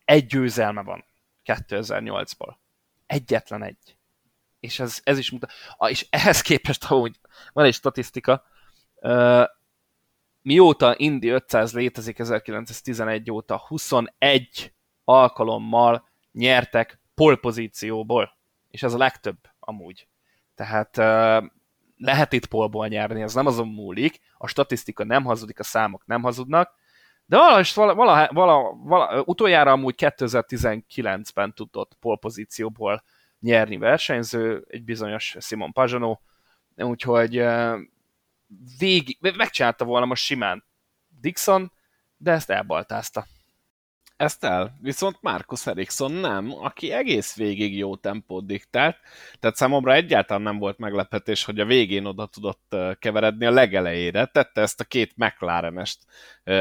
egy győzelme van 2008-ból. Egyetlen egy. És ez, ez is mutat. És ehhez képest, ahogy van egy statisztika, uh, mióta Indy 500 létezik 1911 óta 21 alkalommal nyertek polpozícióból, és ez a legtöbb amúgy. Tehát lehet itt polból nyerni, ez nem azon múlik, a statisztika nem hazudik, a számok nem hazudnak, de valahogy, vala, vala, vala, utoljára amúgy 2019-ben tudott polpozícióból nyerni versenyző, egy bizonyos Simon Pajano, úgyhogy végig, megcsinálta volna most simán Dixon, de ezt elbaltázta. Ezt el. Viszont Marcus Ericsson nem, aki egész végig jó tempót diktált, tehát számomra egyáltalán nem volt meglepetés, hogy a végén oda tudott keveredni a legelejére. Tette ezt a két McLaren-est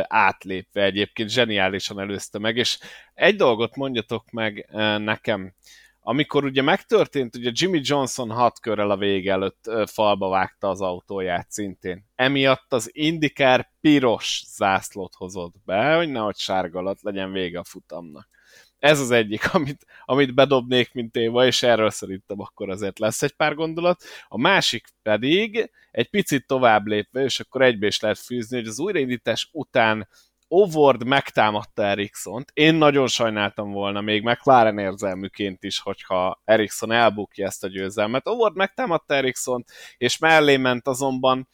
átlépve egyébként, zseniálisan előzte meg, és egy dolgot mondjatok meg nekem, amikor ugye megtörtént, ugye Jimmy Johnson hat körrel a vége előtt falba vágta az autóját szintén. Emiatt az Indikár piros zászlót hozott be, hogy nehogy sárga alatt legyen vége a futamnak. Ez az egyik, amit, amit bedobnék, mint téva, és erről szerintem akkor azért lesz egy pár gondolat. A másik pedig egy picit tovább lépve, és akkor egybe is lehet fűzni, hogy az újraindítás után Ovord megtámadta Ericssont. Én nagyon sajnáltam volna még McLaren érzelmüként is, hogyha Ericsson elbukja ezt a győzelmet. Ovord megtámadta Ericssont, és mellé ment azonban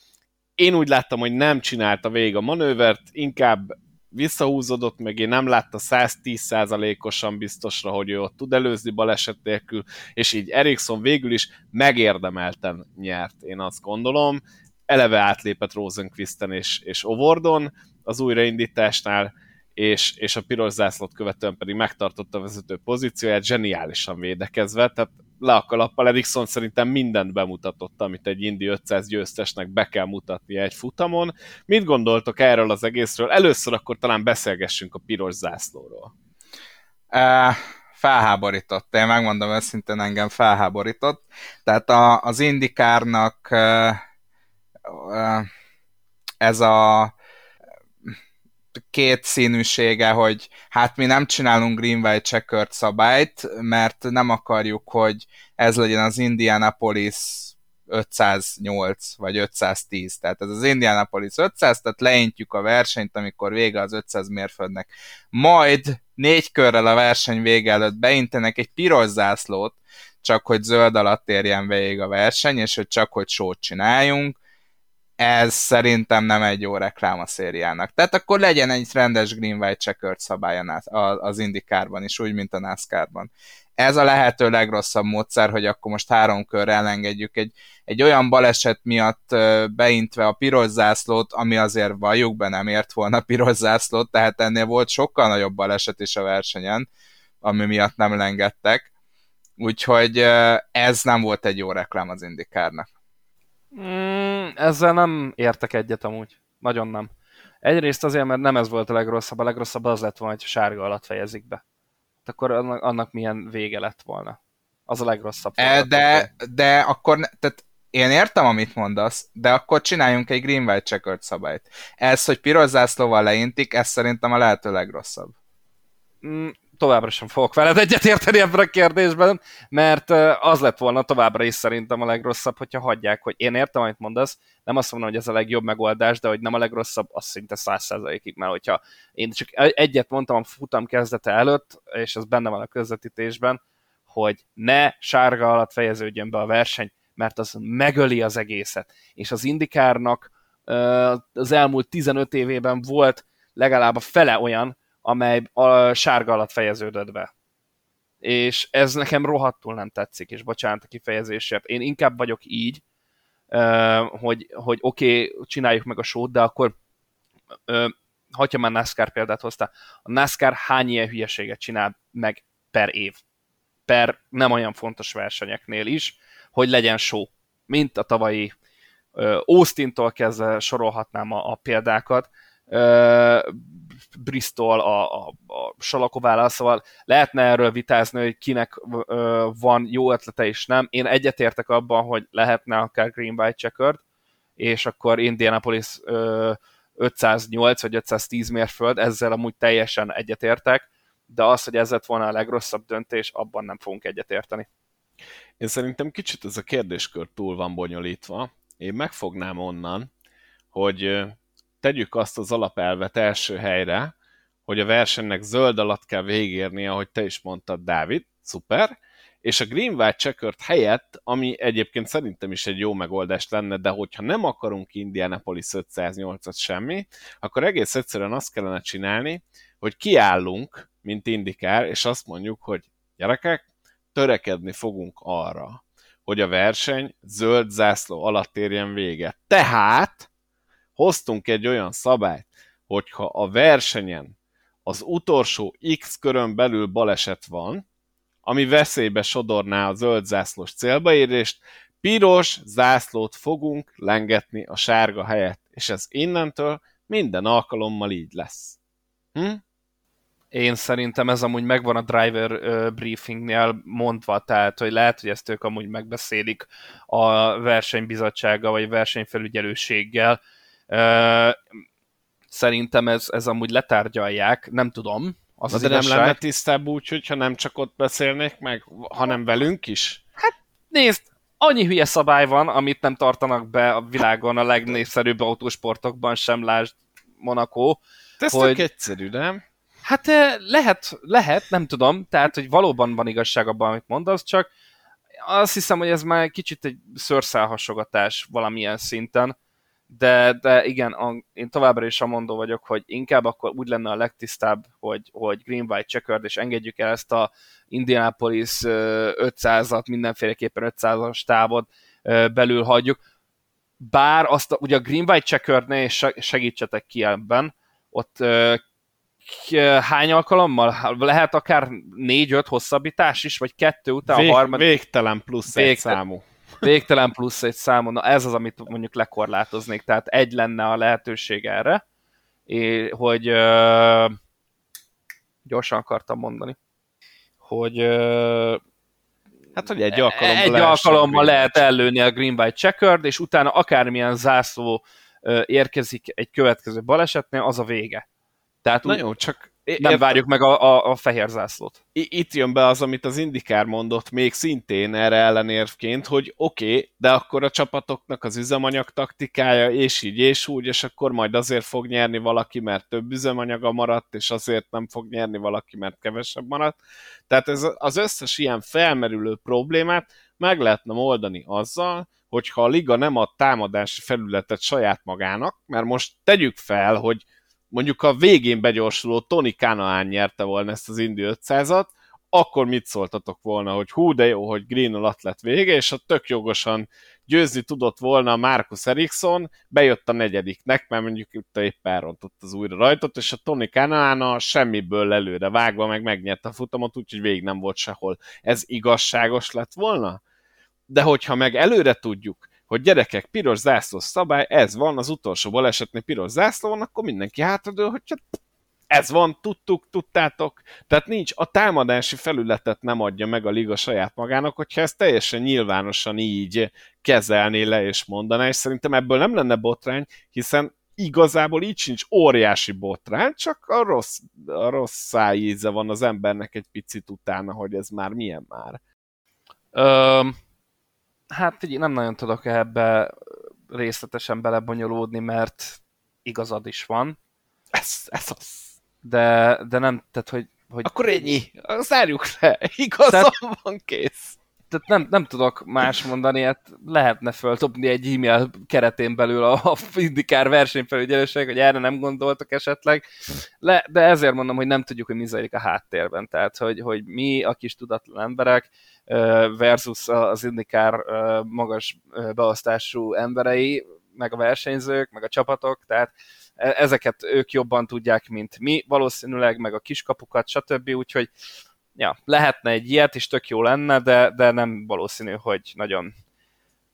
én úgy láttam, hogy nem csinálta végig a manővert, inkább visszahúzódott, meg én nem látta 110%-osan biztosra, hogy ő ott tud előzni baleset nélkül, és így Ericsson végül is megérdemelten nyert, én azt gondolom. Eleve átlépett Rosenquisten és, és Ovordon, az újraindításnál, és, és a piros zászlót követően pedig megtartotta a vezető pozícióját, zseniálisan védekezve, tehát le a kalappal Ericsson szerintem mindent bemutatott, amit egy Indy 500 győztesnek be kell mutatnia egy futamon. Mit gondoltok erről az egészről? Először akkor talán beszélgessünk a piros zászlóról. Uh, felháborított. Én megmondom őszintén, engem felháborított. Tehát a, az Indikárnak uh, ez a két színűsége, hogy hát mi nem csinálunk green-white checkered szabályt, mert nem akarjuk, hogy ez legyen az Indianapolis 508 vagy 510. Tehát ez az Indianapolis 500, tehát leintjük a versenyt, amikor vége az 500 mérföldnek. Majd négy körrel a verseny vége előtt beintenek egy piros zászlót, csak hogy zöld alatt érjen végig a verseny, és hogy csak hogy sót csináljunk, ez szerintem nem egy jó reklám a szériának. Tehát akkor legyen egy rendes green-white checkered szabály az indikárban is, úgy, mint a NASCAR-ban. Ez a lehető legrosszabb módszer, hogy akkor most három körre elengedjük egy, egy olyan baleset miatt beintve a piros zászlót, ami azért valljuk be nem ért volna piros zászlót, tehát ennél volt sokkal nagyobb baleset is a versenyen, ami miatt nem lengedtek. Úgyhogy ez nem volt egy jó reklám az indikárnak. Mm, ezzel nem értek egyet amúgy. Nagyon nem. Egyrészt azért, mert nem ez volt a legrosszabb, a legrosszabb az lett volna, hogy sárga alatt fejezik be. Akkor annak, annak milyen vége lett volna. Az a legrosszabb. E, de, de akkor, tehát én értem, amit mondasz, de akkor csináljunk egy green-white checkered szabályt. Ez, hogy piros zászlóval leintik, ez szerintem a lehető legrosszabb. Továbbra sem fogok veled egyetérteni ebben a kérdésben, mert az lett volna továbbra is szerintem a legrosszabb, hogyha hagyják, hogy én értem, amit mondasz, nem azt mondom, hogy ez a legjobb megoldás, de hogy nem a legrosszabb, az szinte száz százalékig, mert hogyha én csak egyet mondtam a futam kezdete előtt, és ez benne van a közvetítésben, hogy ne sárga alatt fejeződjön be a verseny, mert az megöli az egészet. És az indikárnak az elmúlt 15 évében volt legalább a fele olyan, amely a sárga alatt fejeződött be. És ez nekem rohadtul nem tetszik, és bocsánat a kifejezésért. Én inkább vagyok így, hogy, hogy oké, okay, csináljuk meg a sót, de akkor hagyja már NASCAR példát hozta. A NASCAR hány ilyen hülyeséget csinál meg per év? Per nem olyan fontos versenyeknél is, hogy legyen show. Mint a tavalyi Austin-tól kezdve sorolhatnám a, a példákat Bristol a, a, a Salakovállal, szóval lehetne erről vitázni, hogy kinek ö, van jó ötlete és nem. Én egyetértek abban, hogy lehetne akár Green White Checkered, és akkor Indianapolis ö, 508 vagy 510 mérföld, ezzel amúgy teljesen egyetértek, de az, hogy ez lett volna a legrosszabb döntés, abban nem fogunk egyetérteni. Én szerintem kicsit ez a kérdéskör túl van bonyolítva. Én megfognám onnan, hogy tegyük azt az alapelvet első helyre, hogy a versenynek zöld alatt kell végérni, ahogy te is mondtad, Dávid, szuper, és a Green White Checkered helyett, ami egyébként szerintem is egy jó megoldás lenne, de hogyha nem akarunk Indianapolis 508-at semmi, akkor egész egyszerűen azt kellene csinálni, hogy kiállunk, mint indikár, és azt mondjuk, hogy gyerekek, törekedni fogunk arra, hogy a verseny zöld zászló alatt érjen véget. Tehát hoztunk egy olyan szabályt, hogyha a versenyen az utolsó X körön belül baleset van, ami veszélybe sodorná a zöld zászlós célbaérést, piros zászlót fogunk lengetni a sárga helyett, és ez innentől minden alkalommal így lesz. Hm? Én szerintem ez amúgy megvan a driver uh, briefingnél mondva, tehát hogy lehet, hogy ezt ők amúgy megbeszélik a versenybizottsággal vagy versenyfelügyelőséggel, Szerintem ez, ez amúgy letárgyalják, nem tudom. Az az de igazság. nem lenne tisztább úgy, hogyha nem csak ott beszélnék meg, hanem velünk is? Hát nézd, annyi hülye szabály van, amit nem tartanak be a világon a legnépszerűbb autósportokban sem, lásd Monaco. ez hogy... egyszerű, nem? Hát lehet, lehet, nem tudom, tehát, hogy valóban van igazság abban, amit mondasz, csak azt hiszem, hogy ez már kicsit egy szőrszálhasogatás valamilyen szinten, de, de igen, a, én továbbra is mondó vagyok, hogy inkább akkor úgy lenne a legtisztább, hogy, hogy Green White Checkered, és engedjük el ezt a Indianapolis 500-at, mindenféleképpen 500-as távot belül hagyjuk. Bár azt, a, ugye a Green White Checkerednél, és segítsetek ki ebben, ott hány alkalommal? Lehet akár négy-öt hosszabbítás is, vagy kettő után Vég, a harmadik... Végtelen plusz végtelen. egy számú végtelen plusz egy számon, na ez az, amit mondjuk lekorlátoznék, tehát egy lenne a lehetőség erre, és, hogy gyorsan akartam mondani, hogy Hát, hogy egy alkalommal, egy alkalommal lehet ellőni a Green White Checkered, és utána akármilyen zászló érkezik egy következő balesetnél, az a vége. Tehát Na jó, csak nem értem. várjuk meg a, a, a fehér zászlót. Itt jön be az, amit az Indikár mondott még szintén erre ellenérvként, hogy oké, okay, de akkor a csapatoknak az üzemanyag taktikája, és így, és úgy, és akkor majd azért fog nyerni valaki, mert több üzemanyaga maradt, és azért nem fog nyerni valaki, mert kevesebb maradt. Tehát ez az összes ilyen felmerülő problémát meg lehetne oldani azzal, hogyha a liga nem ad támadási felületet saját magának, mert most tegyük fel, hogy mondjuk a végén begyorsuló Tony Kanaan nyerte volna ezt az Indy 500-at, akkor mit szóltatok volna, hogy hú, de jó, hogy Green alatt lett vége, és a tök jogosan győzni tudott volna Marcus Ericsson, bejött a negyediknek, mert mondjuk itt éppen elrontott az újra rajtot, és a Tony Kanaan a semmiből előre vágva meg megnyerte a futamot, úgyhogy végig nem volt sehol. Ez igazságos lett volna? De hogyha meg előre tudjuk, hogy gyerekek, piros zászló szabály, ez van, az utolsó balesetnél piros zászló van, akkor mindenki hátradől, hogy ez van, tudtuk, tudtátok. Tehát nincs, a támadási felületet nem adja meg a liga saját magának, hogyha ezt teljesen nyilvánosan így kezelné le és mondaná, és szerintem ebből nem lenne botrány, hiszen igazából így sincs óriási botrány, csak a rossz, a rossz szájíze van az embernek egy picit utána, hogy ez már milyen már. Öm, hát így nem nagyon tudok ebbe részletesen belebonyolódni, mert igazad is van, Ez, ez az. de, de nem, tehát hogy, hogy Akkor ennyi. Zárjuk le. Igazam Tehát- van, kész. Tehát nem, nem tudok más mondani, hát lehetne föltopni egy e-mail keretén belül a, a Indikár versenyfelügyelőség, hogy erre nem gondoltak esetleg, Le, de ezért mondom, hogy nem tudjuk, hogy mi zajlik a háttérben, tehát hogy, hogy mi a kis tudatlan emberek versus az Indikár magas beosztású emberei, meg a versenyzők, meg a csapatok, tehát e- ezeket ők jobban tudják, mint mi, valószínűleg, meg a kiskapukat, stb. Úgyhogy ja, lehetne egy ilyet, és tök jó lenne, de, de nem valószínű, hogy nagyon,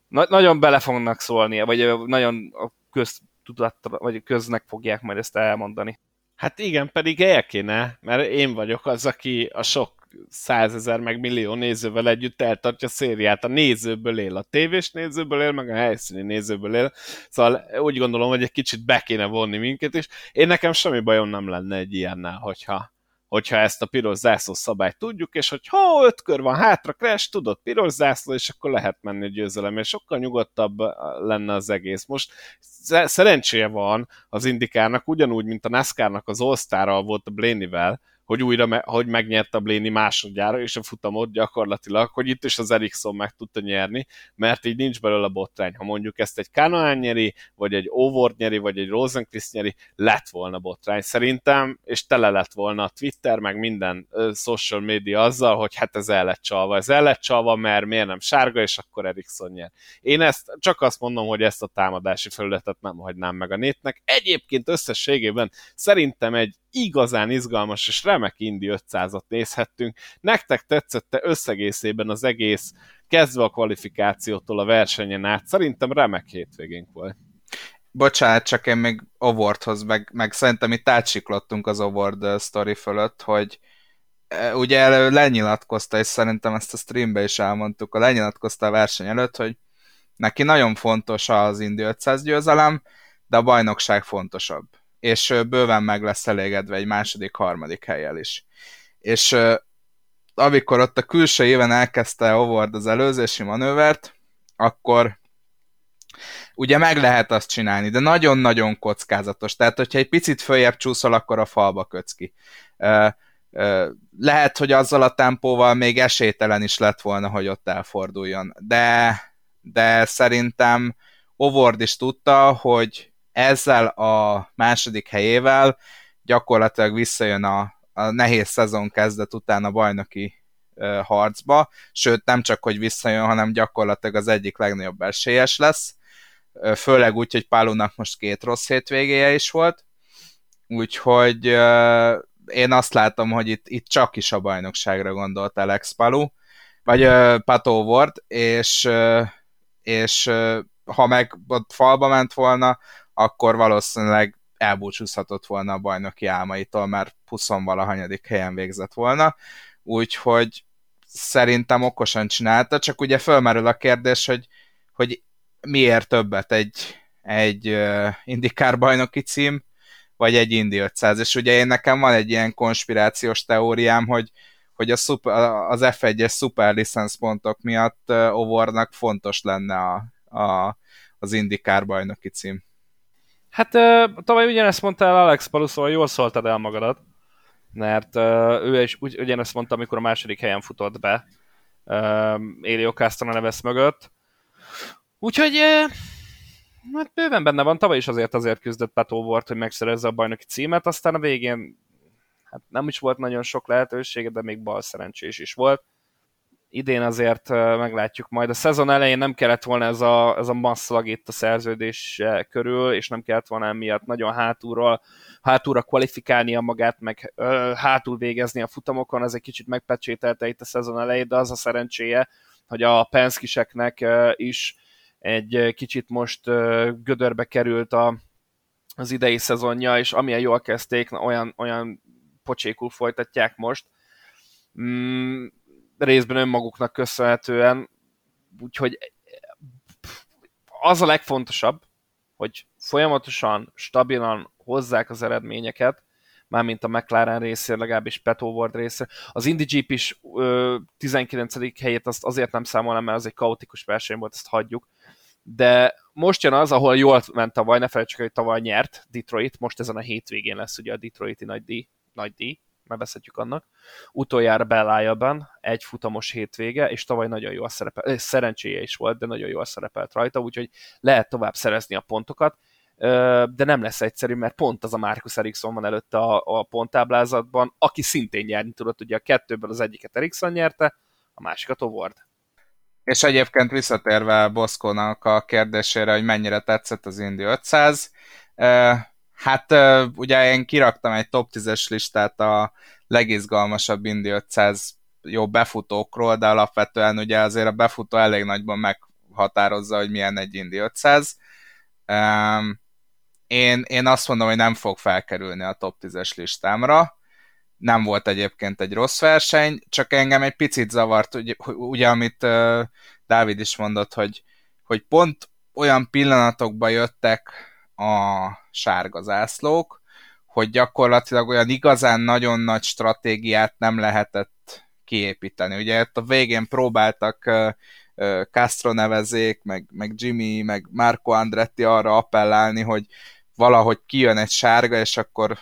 na, nagyon bele fognak szólni, vagy nagyon a köztudatra, vagy köznek fogják majd ezt elmondani. Hát igen, pedig el kéne, mert én vagyok az, aki a sok százezer meg millió nézővel együtt eltartja a szériát. A nézőből él, a tévés nézőből él, meg a helyszíni nézőből él. Szóval úgy gondolom, hogy egy kicsit be kéne vonni minket is. Én nekem semmi bajom nem lenne egy ilyennel, hogyha, hogyha ezt a piros zászló szabályt tudjuk, és hogy ha öt kör van hátra, crash, tudod, piros zászló, és akkor lehet menni győzelem, és sokkal nyugodtabb lenne az egész. Most sze- szerencséje van az Indikárnak, ugyanúgy, mint a NASCAR-nak az all volt a Blaney-vel, hogy újra me- hogy a Blaney másodjára, és a futamot gyakorlatilag, hogy itt is az Ericsson meg tudta nyerni, mert így nincs belőle botrány. Ha mondjuk ezt egy Kanaan nyeri, vagy egy Ovord nyeri, vagy egy Rosenquist nyeri, lett volna botrány szerintem, és tele lett volna a Twitter, meg minden ö, social media azzal, hogy hát ez el lett csalva. Ez el lett csalva, mert miért nem sárga, és akkor Ericsson nyer. Én ezt csak azt mondom, hogy ezt a támadási felületet nem hagynám meg a nétnek. Egyébként összességében szerintem egy igazán izgalmas és remek Indi 500-at nézhettünk. Nektek tetszette összegészében az egész, kezdve a kvalifikációtól a versenyen át. Szerintem remek hétvégénk volt. Bocsánat, csak én még Awardhoz, meg, meg szerintem itt átsiklottunk az Award ö, sztori fölött, hogy e, ugye lenyilatkozta, és szerintem ezt a streambe is elmondtuk, a lenyilatkozta a verseny előtt, hogy neki nagyon fontos az Indy 500 győzelem, de a bajnokság fontosabb. És bőven meg lesz elégedve egy második, harmadik helyel is. És amikor ott a külső éven elkezdte Award az előzési manővert, akkor ugye meg lehet azt csinálni, de nagyon-nagyon kockázatos. Tehát, hogyha egy picit följebb csúszol, akkor a falba kötsz ki. Lehet, hogy azzal a tempóval még esélytelen is lett volna, hogy ott elforduljon. De, de szerintem Ovord is tudta, hogy ezzel a második helyével gyakorlatilag visszajön a, a nehéz szezon kezdet után a bajnoki ö, harcba, sőt nem csak, hogy visszajön, hanem gyakorlatilag az egyik legnagyobb esélyes lesz, főleg úgy, hogy Pálunak most két rossz hétvégéje is volt, úgyhogy ö, én azt látom, hogy itt, itt csak is a bajnokságra gondolt Alex Palu, vagy ö, Pato Ward, és, ö, és ö, ha meg ott falba ment volna, akkor valószínűleg elbúcsúzhatott volna a bajnoki álmaitól, mert 20 valahanyadik helyen végzett volna, úgyhogy szerintem okosan csinálta, csak ugye fölmerül a kérdés, hogy, hogy miért többet egy, egy uh, indikár bajnoki cím, vagy egy Indy 500. És ugye én nekem van egy ilyen konspirációs teóriám, hogy, hogy a szuper, az F1-es szuper pontok miatt Ovornak fontos lenne a, a, az IndyCar bajnoki cím. Hát tavaly ugyanezt mondta el Alex Palus, szóval jól szóltad el magadat, mert ő is ugy, ugyanezt mondta, amikor a második helyen futott be Élio Castro nevesz mögött. Úgyhogy hát bőven benne van, tavaly is azért azért küzdött Petó volt, hogy megszerezze a bajnoki címet, aztán a végén hát nem is volt nagyon sok lehetősége, de még bal szerencsés is volt. Idén azért meglátjuk majd. A szezon elején nem kellett volna ez a, ez a masszlag itt a szerződés körül, és nem kellett volna emiatt nagyon hátulról, hátulra kvalifikálnia magát, meg ö, hátul végezni a futamokon, ez egy kicsit megpecsételte itt a szezon elején, de az a szerencséje, hogy a Penskiseknek is egy kicsit most gödörbe került a, az idei szezonja, és amilyen jól kezdték, olyan, olyan pocsékul folytatják most. Mm, részben önmaguknak köszönhetően, úgyhogy az a legfontosabb, hogy folyamatosan, stabilan hozzák az eredményeket, mármint a McLaren részéről, legalábbis Peto Ward része. Az Indy Jeep is ö, 19. helyét azt azért nem számolom, mert az egy kaotikus verseny volt, ezt hagyjuk. De most jön az, ahol jól ment tavaly, ne felejtsük, hogy tavaly nyert Detroit, most ezen a hétvégén lesz ugye a Detroiti nagy díj, nagy díj, nevezhetjük annak. Utoljára Bellájában egy futamos hétvége, és tavaly nagyon jól szerepelt, szerencséje is volt, de nagyon jól szerepelt rajta, úgyhogy lehet tovább szerezni a pontokat, de nem lesz egyszerű, mert pont az a Marcus Ericsson van előtte a, a ponttáblázatban, aki szintén nyerni tudott, ugye a kettőből az egyiket Ericsson nyerte, a másikat Ovard. És egyébként visszatérve Boszkónak a kérdésére, hogy mennyire tetszett az Indy 500, Hát ugye én kiraktam egy top 10-es listát a legizgalmasabb Indy 500 jó befutókról, de alapvetően ugye azért a befutó elég nagyban meghatározza, hogy milyen egy Indy 500. Én, én azt mondom, hogy nem fog felkerülni a top 10-es listámra. Nem volt egyébként egy rossz verseny, csak engem egy picit zavart, ugye, ugye amit Dávid is mondott, hogy, hogy pont olyan pillanatokba jöttek a sárga zászlók, hogy gyakorlatilag olyan igazán nagyon nagy stratégiát nem lehetett kiépíteni. Ugye ott a végén próbáltak Castro nevezék, meg, meg Jimmy, meg Marco Andretti arra appellálni, hogy valahogy kijön egy sárga, és akkor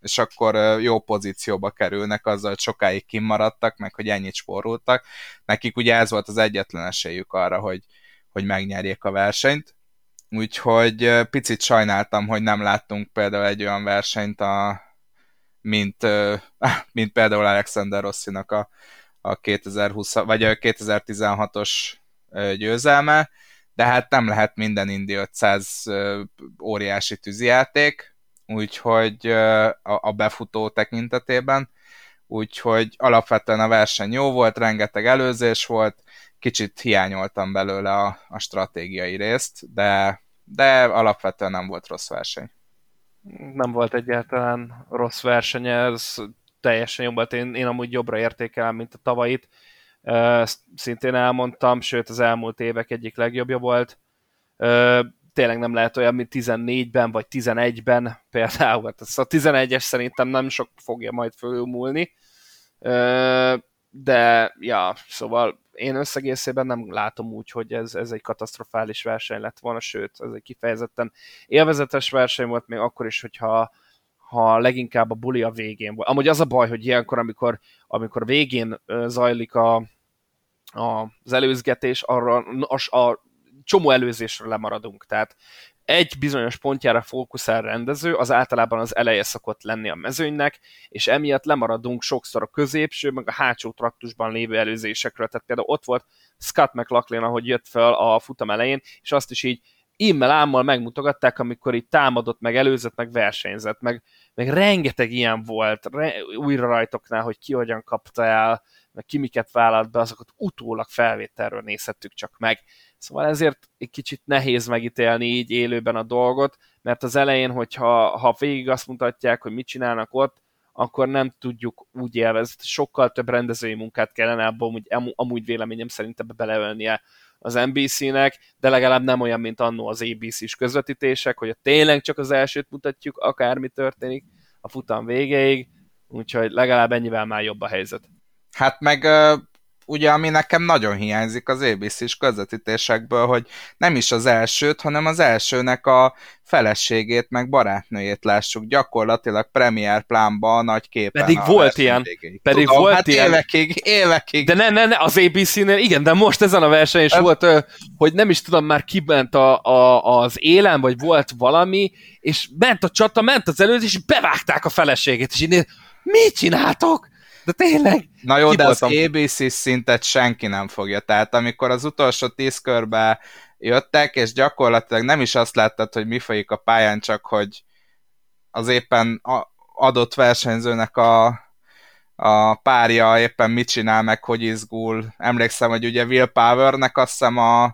és akkor jó pozícióba kerülnek azzal, hogy sokáig kimaradtak, meg hogy ennyit spóroltak. Nekik ugye ez volt az egyetlen esélyük arra, hogy, hogy megnyerjék a versenyt. Úgyhogy picit sajnáltam, hogy nem láttunk például egy olyan versenyt, a, mint, mint például Alexander Rossinak a, a 2020, vagy a 2016-os győzelme, de hát nem lehet minden Indi 500 óriási tűzijáték, úgyhogy a, a befutó tekintetében, úgyhogy alapvetően a verseny jó volt, rengeteg előzés volt, kicsit hiányoltam belőle a, a stratégiai részt, de, de alapvetően nem volt rossz verseny. Nem volt egyáltalán rossz verseny, ez teljesen jobb volt. Én, én amúgy jobbra értékelem, mint a tavait. Ezt szintén elmondtam, sőt az elmúlt évek egyik legjobbja volt. Tényleg nem lehet olyan, mint 14-ben vagy 11-ben például. Hát a 11-es szerintem nem sok fogja majd fölülmúlni de ja, szóval én összegészében nem látom úgy, hogy ez, ez egy katasztrofális verseny lett volna, sőt, ez egy kifejezetten élvezetes verseny volt, még akkor is, hogyha ha leginkább a buli a végén volt. Amúgy az a baj, hogy ilyenkor, amikor, amikor végén zajlik a, a, az előzgetés, arra a, a csomó előzésről lemaradunk. Tehát egy bizonyos pontjára fókuszál rendező, az általában az eleje szokott lenni a mezőnynek, és emiatt lemaradunk sokszor a középső, meg a hátsó traktusban lévő előzésekről. Tehát például ott volt Scott McLaughlin, ahogy jött fel a futam elején, és azt is így immel ámmal megmutogatták, amikor itt támadott, meg előzött, meg versenyzett, meg, meg rengeteg ilyen volt re, újra rajtoknál, hogy ki hogyan kapta el, meg ki miket vállalt be, azokat utólag felvételről nézhettük csak meg. Szóval ezért egy kicsit nehéz megítélni így élőben a dolgot, mert az elején, hogyha ha végig azt mutatják, hogy mit csinálnak ott, akkor nem tudjuk úgy élvezni. Sokkal több rendezői munkát kellene abban amúgy, amúgy véleményem szerint ebbe beleölnie az NBC-nek, de legalább nem olyan, mint annó az ABC-s közvetítések, hogy tényleg csak az elsőt mutatjuk, akármi történik a futam végéig, úgyhogy legalább ennyivel már jobb a helyzet. Hát meg ugye ami nekem nagyon hiányzik az ABC-s közvetítésekből, hogy nem is az elsőt, hanem az elsőnek a feleségét, meg barátnőjét lássuk gyakorlatilag premier plánba a nagy képen. Pedig volt ilyen. Végéig. Pedig Tudom, volt hát ilyen. évekig, évekig. De ne, ne, ne, az ABC-nél, igen, de most ezen a versenyen is volt, hogy nem is tudom, már kiment a, a, az élen, vagy volt valami, és ment a csata, ment az előzés, és bevágták a feleségét, és így mit csináltok? De tényleg? Na jó, de az ABC szintet senki nem fogja. Tehát amikor az utolsó tíz körbe jöttek, és gyakorlatilag nem is azt láttad, hogy mi folyik a pályán, csak hogy az éppen adott versenyzőnek a, a párja éppen mit csinál, meg hogy izgul. Emlékszem, hogy ugye Will Powernek azt hiszem a,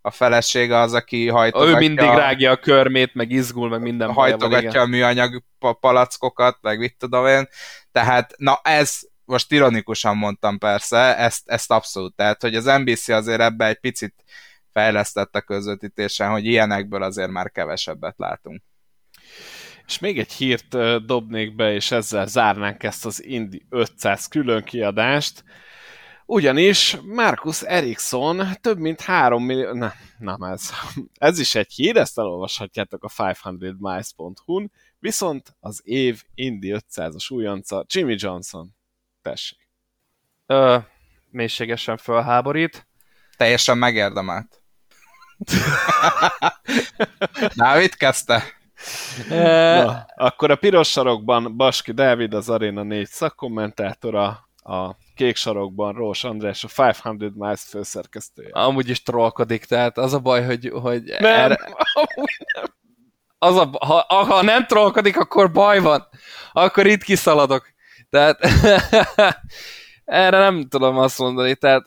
a felesége az, aki hajtogatja... Ő mindig rágja a körmét, meg izgul, meg minden Hajtogatja a műanyag palackokat, meg mit tudom én. Tehát, na ez most ironikusan mondtam persze, ezt, ezt abszolút, tehát hogy az NBC azért ebbe egy picit fejlesztett a közvetítésen, hogy ilyenekből azért már kevesebbet látunk. És még egy hírt dobnék be, és ezzel zárnánk ezt az Indi 500 külön kiadást. Ugyanis Markus Eriksson több mint 3 millió... Na, nem ez. Ez is egy hír, ezt elolvashatjátok a 500miles.hu-n, viszont az év Indi 500-as újonca Jimmy Johnson. Tessék. Ö, mélységesen fölháborít. Teljesen megérdemelt. Dávid kezdte? Na, akkor a piros sarokban Baski Dávid, az Arena 4 szakkommentátora, a kék sarokban Rós András, a 500 Miles főszerkesztője. Amúgy is trollkodik, tehát az a baj, hogy, hogy nem, erre... nem. Az a, ha, ha nem trollkodik, akkor baj van. Akkor itt kiszaladok. Tehát erre nem tudom azt mondani. Tehát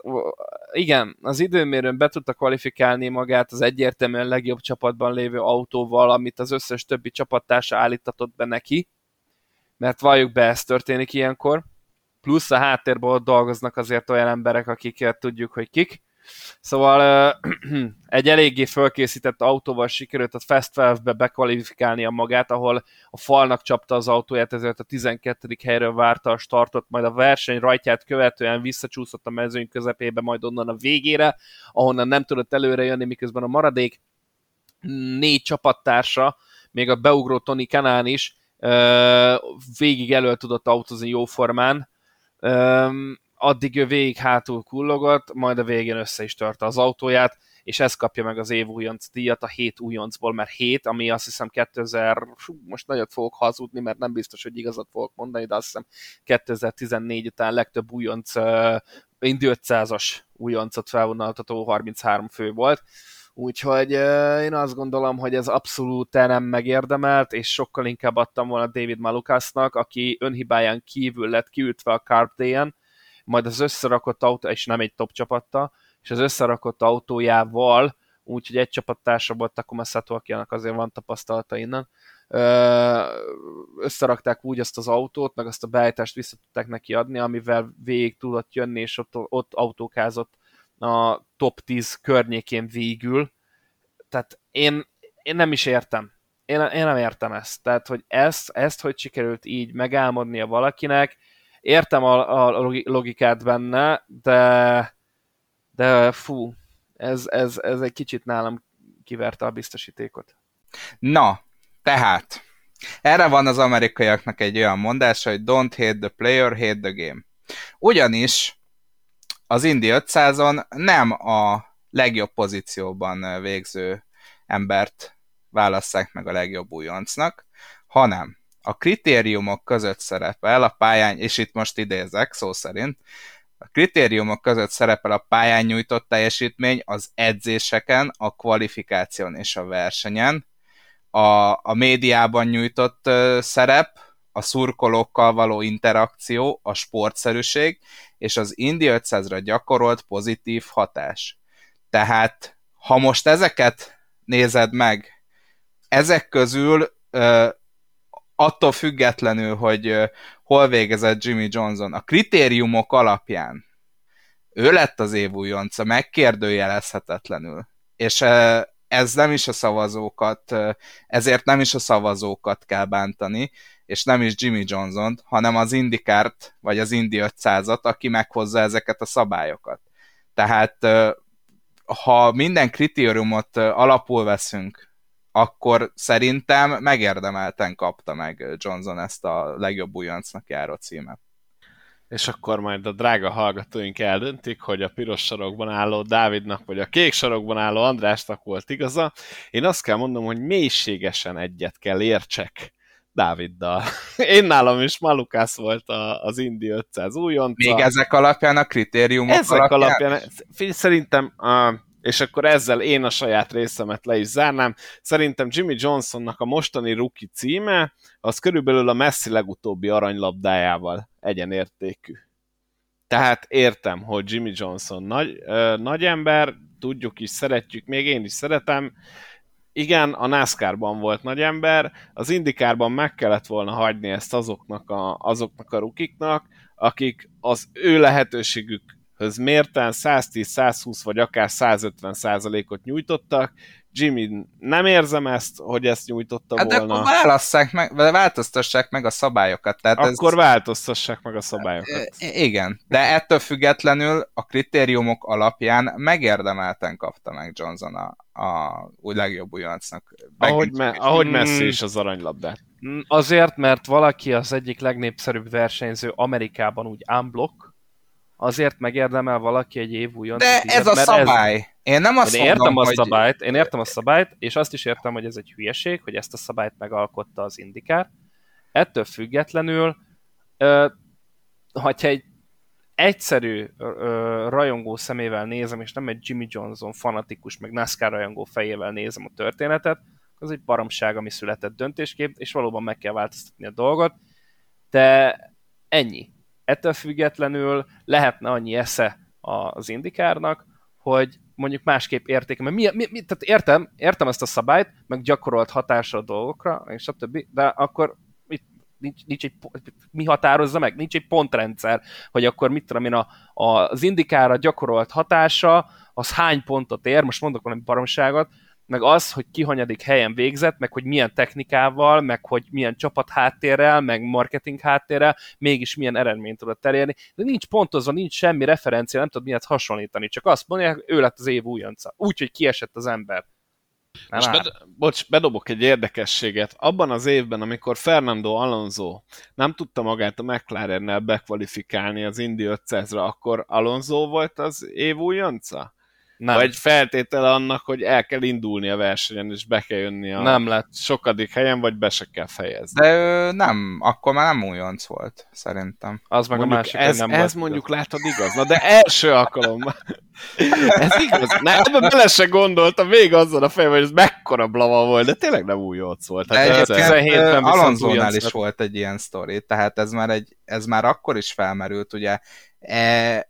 igen, az időmérőn be tudta kvalifikálni magát az egyértelműen legjobb csapatban lévő autóval, amit az összes többi csapattársa állítatott be neki, mert valljuk be, ez történik ilyenkor. Plusz a háttérben ott dolgoznak azért olyan emberek, akiket tudjuk, hogy kik, Szóval egy eléggé fölkészített autóval sikerült a Fast 12-be bekvalifikálnia magát, ahol a falnak csapta az autóját, ezért a 12. helyről várta a startot, majd a verseny rajtját követően visszacsúszott a mezőny közepébe, majd onnan a végére, ahonnan nem tudott előre jönni, miközben a maradék négy csapattársa, még a beugró Tony Kanán is végig elő tudott autózni jó formán addig ő végig hátul kullogott, majd a végén össze is törte az autóját, és ez kapja meg az év újonc díjat a hét újoncból, mert hét, ami azt hiszem 2000, most nagyot fogok hazudni, mert nem biztos, hogy igazat fogok mondani, de azt hiszem 2014 után legtöbb újonc, Indi 500-as újoncot felvonaltató 33 fő volt, Úgyhogy én azt gondolom, hogy ez abszolút nem megérdemelt, és sokkal inkább adtam volna David Malukasnak, aki önhibáján kívül lett kiütve a Carp Day-en, majd az összerakott autó, és nem egy top csapatta, és az összerakott autójával, úgyhogy egy csapattársa volt Takuma Sato, akinek azért van tapasztalata innen, összerakták úgy azt az autót, meg azt a beállítást vissza tudták neki adni, amivel végig tudott jönni, és ott, ott autókázott a top 10 környékén végül. Tehát én, én nem is értem. Én, én nem értem ezt. Tehát, hogy ezt, ezt hogy sikerült így megálmodnia valakinek, értem a, a logikát benne, de, de fú, ez, ez, ez egy kicsit nálam kiverte a biztosítékot. Na, tehát, erre van az amerikaiaknak egy olyan mondása, hogy don't hate the player, hate the game. Ugyanis az Indy 500-on nem a legjobb pozícióban végző embert válasszák meg a legjobb újoncnak, hanem a kritériumok között szerepel a pályán, és itt most idézek szó szerint, a kritériumok között szerepel a pályán nyújtott teljesítmény az edzéseken, a kvalifikáción és a versenyen, a, a médiában nyújtott uh, szerep, a szurkolókkal való interakció, a sportszerűség és az Indy 500-ra gyakorolt pozitív hatás. Tehát, ha most ezeket nézed meg, ezek közül uh, attól függetlenül, hogy hol végezett Jimmy Johnson, a kritériumok alapján ő lett az év újonca, megkérdőjelezhetetlenül. És ez nem is a szavazókat, ezért nem is a szavazókat kell bántani, és nem is Jimmy Johnson, hanem az Indikárt, vagy az Indi 500-at, aki meghozza ezeket a szabályokat. Tehát ha minden kritériumot alapul veszünk, akkor szerintem megérdemelten kapta meg Johnson ezt a legjobb újoncnak járó címet. És akkor majd a drága hallgatóink eldöntik, hogy a piros sarokban álló Dávidnak, vagy a kék sarokban álló Andrásnak volt igaza. Én azt kell mondom, hogy mélységesen egyet kell értsek Dáviddal. Én nálam is Malukász volt a, az Indi 500 újonca. Még ezek alapján a kritériumok ezek alapján? alapján szerintem, és akkor ezzel én a saját részemet le is zárnám, szerintem Jimmy Johnsonnak a mostani rookie címe, az körülbelül a Messi legutóbbi aranylabdájával egyenértékű. Tehát értem, hogy Jimmy Johnson nagy, ö, nagy ember, tudjuk is, szeretjük, még én is szeretem, igen, a NASCAR-ban volt nagy ember, az Indikárban meg kellett volna hagyni ezt azoknak a, azoknak a rukiknak, akik az ő lehetőségükhöz mérten 110-120 vagy akár 150 százalékot nyújtottak, Jimmy, nem érzem ezt, hogy ezt nyújtotta hát volna. De akkor válasszák meg, vagy változtassák meg a szabályokat. Tehát akkor ez... változtassák meg a szabályokat. Igen, de ettől függetlenül a kritériumok alapján megérdemelten kapta meg Johnson a, a úgy legjobb újoncnak. Ahogy, me- ahogy Messi is az aranylabdát. Mm, azért, mert valaki az egyik legnépszerűbb versenyző Amerikában úgy unblock, azért megérdemel valaki egy év újon. De ez a szabály. Ez... Én nem azt én mondom, értem hogy... a szabályt, én értem a szabályt, és azt is értem, hogy ez egy hülyeség, hogy ezt a szabályt megalkotta az indikár. Ettől függetlenül, ha egy egyszerű ö, rajongó szemével nézem, és nem egy Jimmy Johnson fanatikus, meg NASCAR rajongó fejével nézem a történetet, az egy baromság, ami született döntéskép, és valóban meg kell változtatni a dolgot, de ennyi. Ettől függetlenül lehetne annyi esze az indikárnak, hogy mondjuk másképp érték, mert mi, mi, mi, tehát értem, értem ezt a szabályt, meg gyakorolt hatása a dolgokra, és többi, de akkor mit, nincs, nincs egy, mi határozza meg? Nincs egy pontrendszer, hogy akkor mit tudom én, a, a, az indikára gyakorolt hatása, az hány pontot ér, most mondok valami baromságot, meg az, hogy ki hanyadik helyen végzett, meg hogy milyen technikával, meg hogy milyen csapat háttérrel, meg marketing háttérrel, mégis milyen eredményt tudott elérni. De nincs pontozva, nincs semmi referencia, nem tudod miért hasonlítani, csak azt mondja, hogy ő lett az év újonca. Úgy, hogy kiesett az ember. Nem Most bed, bocs, bedobok egy érdekességet. Abban az évben, amikor Fernando Alonso nem tudta magát a McLarennel bekvalifikálni az Indy 500-ra, akkor Alonso volt az év újonca? Nem. Vagy feltétele annak, hogy el kell indulni a versenyen, és be kell jönni a nem lett. sokadik helyen, vagy be se kell fejezni. De ő nem, akkor már nem újonc volt, szerintem. Az meg mondjuk a másik, ez, nem ez volt mondjuk igaz. látod igaz. Na de első alkalommal. ez igaz. Na, ebben bele se gondoltam még azzal a fejem, hogy ez mekkora blava volt, de tényleg nem újonc volt. Hát de egyébként Alonzónál is volt egy ilyen sztori, tehát ez már, egy, ez már akkor is felmerült, ugye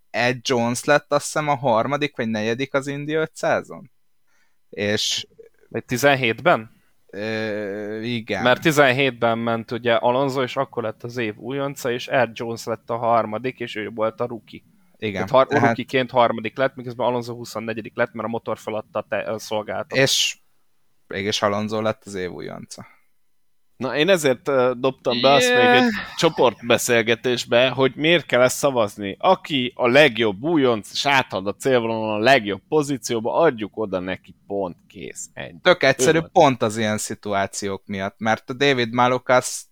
Ed Jones lett azt hiszem a harmadik vagy negyedik az Indy 500-on. És... Vagy 17-ben? Ö, igen. Mert 17-ben ment ugye Alonso, és akkor lett az év újonca, és Ed Jones lett a harmadik, és ő volt a rookie. Igen. Tehát har- tehát... rookie-ként harmadik lett, miközben Alonso 24 lett, mert a motor feladta a, te- a szolgáltat. És mégis Alonso lett az év újonca. Na, én ezért dobtam be yeah. azt még egy csoportbeszélgetésbe, hogy miért kell ezt szavazni. Aki a legjobb újonc, és áthad a célvonalon a legjobb pozícióba, adjuk oda neki pont kész. Ennyi. Tök egyszerű, Ő pont az ilyen szituációk miatt, mert a David Malukas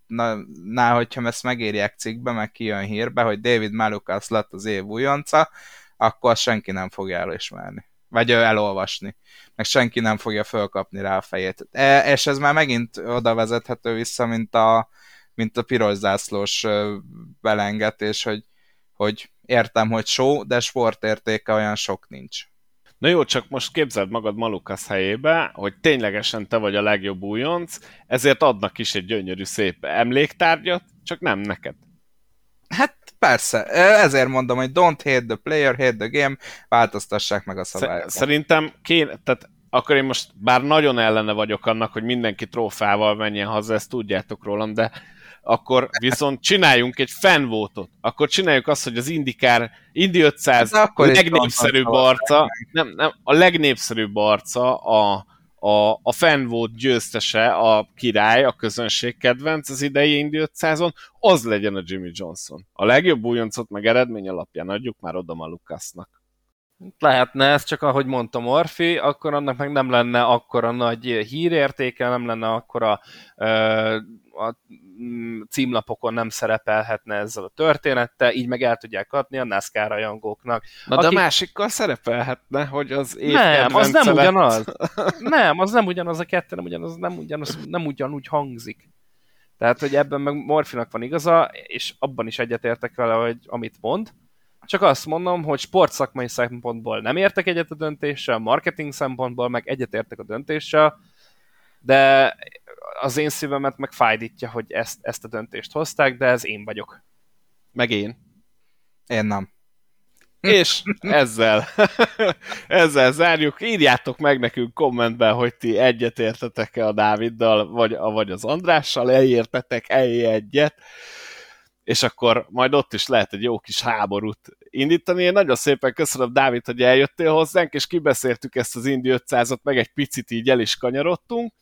nál, hogyha ezt megírják cikkbe, meg kijön hírbe, hogy David Malukas lett az év újonca, akkor senki nem fogja elismerni vagy elolvasni, meg senki nem fogja fölkapni rá a fejét. E, és ez már megint oda vezethető vissza, mint a, mint a piros zászlós belengetés, hogy, hogy értem, hogy só, de sportértéke olyan sok nincs. Na jó, csak most képzeld magad Malukas helyébe, hogy ténylegesen te vagy a legjobb újonc, ezért adnak is egy gyönyörű szép emléktárgyat, csak nem neked. Hát persze, ezért mondom, hogy don't hate the player, hate the game, változtassák meg a szabályokat. Szerintem kéne, tehát akkor én most bár nagyon ellene vagyok annak, hogy mindenki trófával menjen haza, ezt tudjátok rólam, de akkor viszont csináljunk egy fanvotot. Akkor csináljuk azt, hogy az Indikár, Indi 500 akkor legnépszerűbb arca, nem, nem, a legnépszerűbb arca a, a, a fanvote győztese, a király, a közönség kedvenc az idei Indi 500-on, az legyen a Jimmy Johnson. A legjobb újoncot meg eredmény alapján adjuk már oda a Lukasznak. Lehetne ez, csak ahogy mondta Morfi, akkor annak meg nem lenne akkora nagy hírértéke, nem lenne akkora ö, a címlapokon nem szerepelhetne ezzel a történettel, így meg el tudják adni a NASCAR rajongóknak. Na akik... de a másikkal szerepelhetne, hogy az év Nem, az nem lett. ugyanaz. nem, az nem ugyanaz a kettő, nem ugyanaz, nem, ugyanaz, nem ugyanúgy hangzik. Tehát, hogy ebben meg Morfinak van igaza, és abban is egyetértek vele, hogy amit mond, csak azt mondom, hogy sportszakmai szempontból nem értek egyet a döntéssel, marketing szempontból meg egyetértek a döntéssel, de az én szívemet meg fájdítja, hogy ezt, ezt a döntést hozták, de ez én vagyok. Meg én. Én nem. És ezzel, ezzel zárjuk. Írjátok meg nekünk kommentben, hogy ti egyetértetek-e a Dáviddal, vagy, vagy az Andrással, elértetek-e egyet és akkor majd ott is lehet egy jó kis háborút indítani. Én nagyon szépen köszönöm, Dávid, hogy eljöttél hozzánk, és kibeszéltük ezt az Indi 500-at, meg egy picit így el is kanyarodtunk.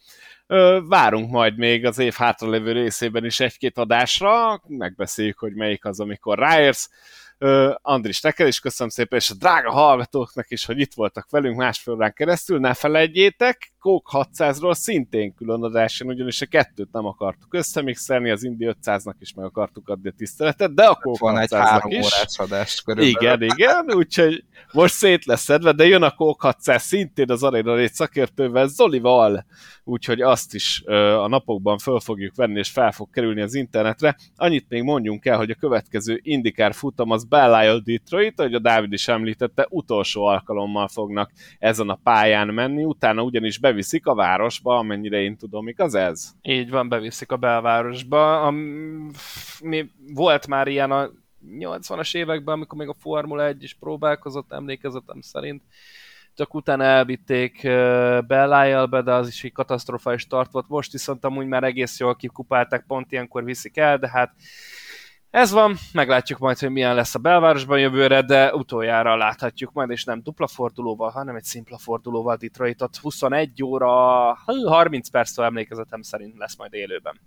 Várunk majd még az év hátralévő részében is egy-két adásra, megbeszéljük, hogy melyik az, amikor ráérsz. Andris, neked is köszönöm szépen, és a drága hallgatóknak is, hogy itt voltak velünk másfél órán keresztül. Ne felejtjétek, Coke 600-ról szintén külön adáson, ugyanis a kettőt nem akartuk összemixelni, az Indi 500-nak is meg akartuk adni a tiszteletet, de a Coke Van egy három is. órás adás körülbelül. Igen, igen, úgyhogy most szét lesz szedve, de jön a Coke 600 szintén az Arena Rate szakértővel, Zolival, úgyhogy azt is a napokban föl fogjuk venni, és fel fog kerülni az internetre. Annyit még mondjunk el, hogy a következő Indikár futam az Belle Detroit, ahogy a Dávid is említette, utolsó alkalommal fognak ezen a pályán menni, utána ugyanis beviszik a városba, amennyire én tudom, igaz ez? Így van, beviszik a belvárosba. A, mi, volt már ilyen a 80-as években, amikor még a Formula 1 is próbálkozott, emlékezetem szerint, csak utána elvitték Bellájelbe, de az is egy katasztrofális start volt. Most viszont amúgy már egész jól kikupálták, pont ilyenkor viszik el, de hát ez van, meglátjuk majd, hogy milyen lesz a belvárosban jövőre, de utoljára láthatjuk majd, és nem dupla fordulóval, hanem egy szimpla fordulóval Detroitot 21 óra, 30 perctől emlékezetem szerint lesz majd élőben.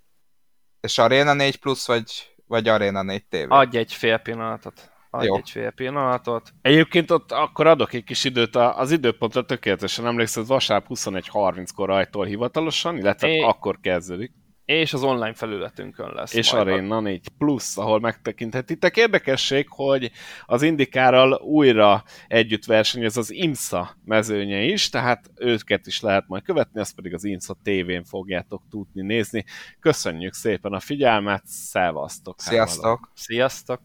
És Arena 4 plusz, vagy, vagy Arena 4 TV? Adj egy fél pillanatot. Adj Jó. egy fél pillanatot. Egyébként ott akkor adok egy kis időt, az időpontra tökéletesen emlékszem, vasárnap 21.30-kor rajtól hivatalosan, illetve é... akkor kezdődik. És az online felületünkön lesz. És majd Arena 4 Plus, ahol megtekinthetitek. Érdekesség, hogy az Indikárral újra együtt versenyez az IMSA mezőnye is, tehát őket is lehet majd követni, azt pedig az IMSA TV-n fogjátok tudni nézni. Köszönjük szépen a figyelmet, szevasztok! Sziasztok! Sziasztok!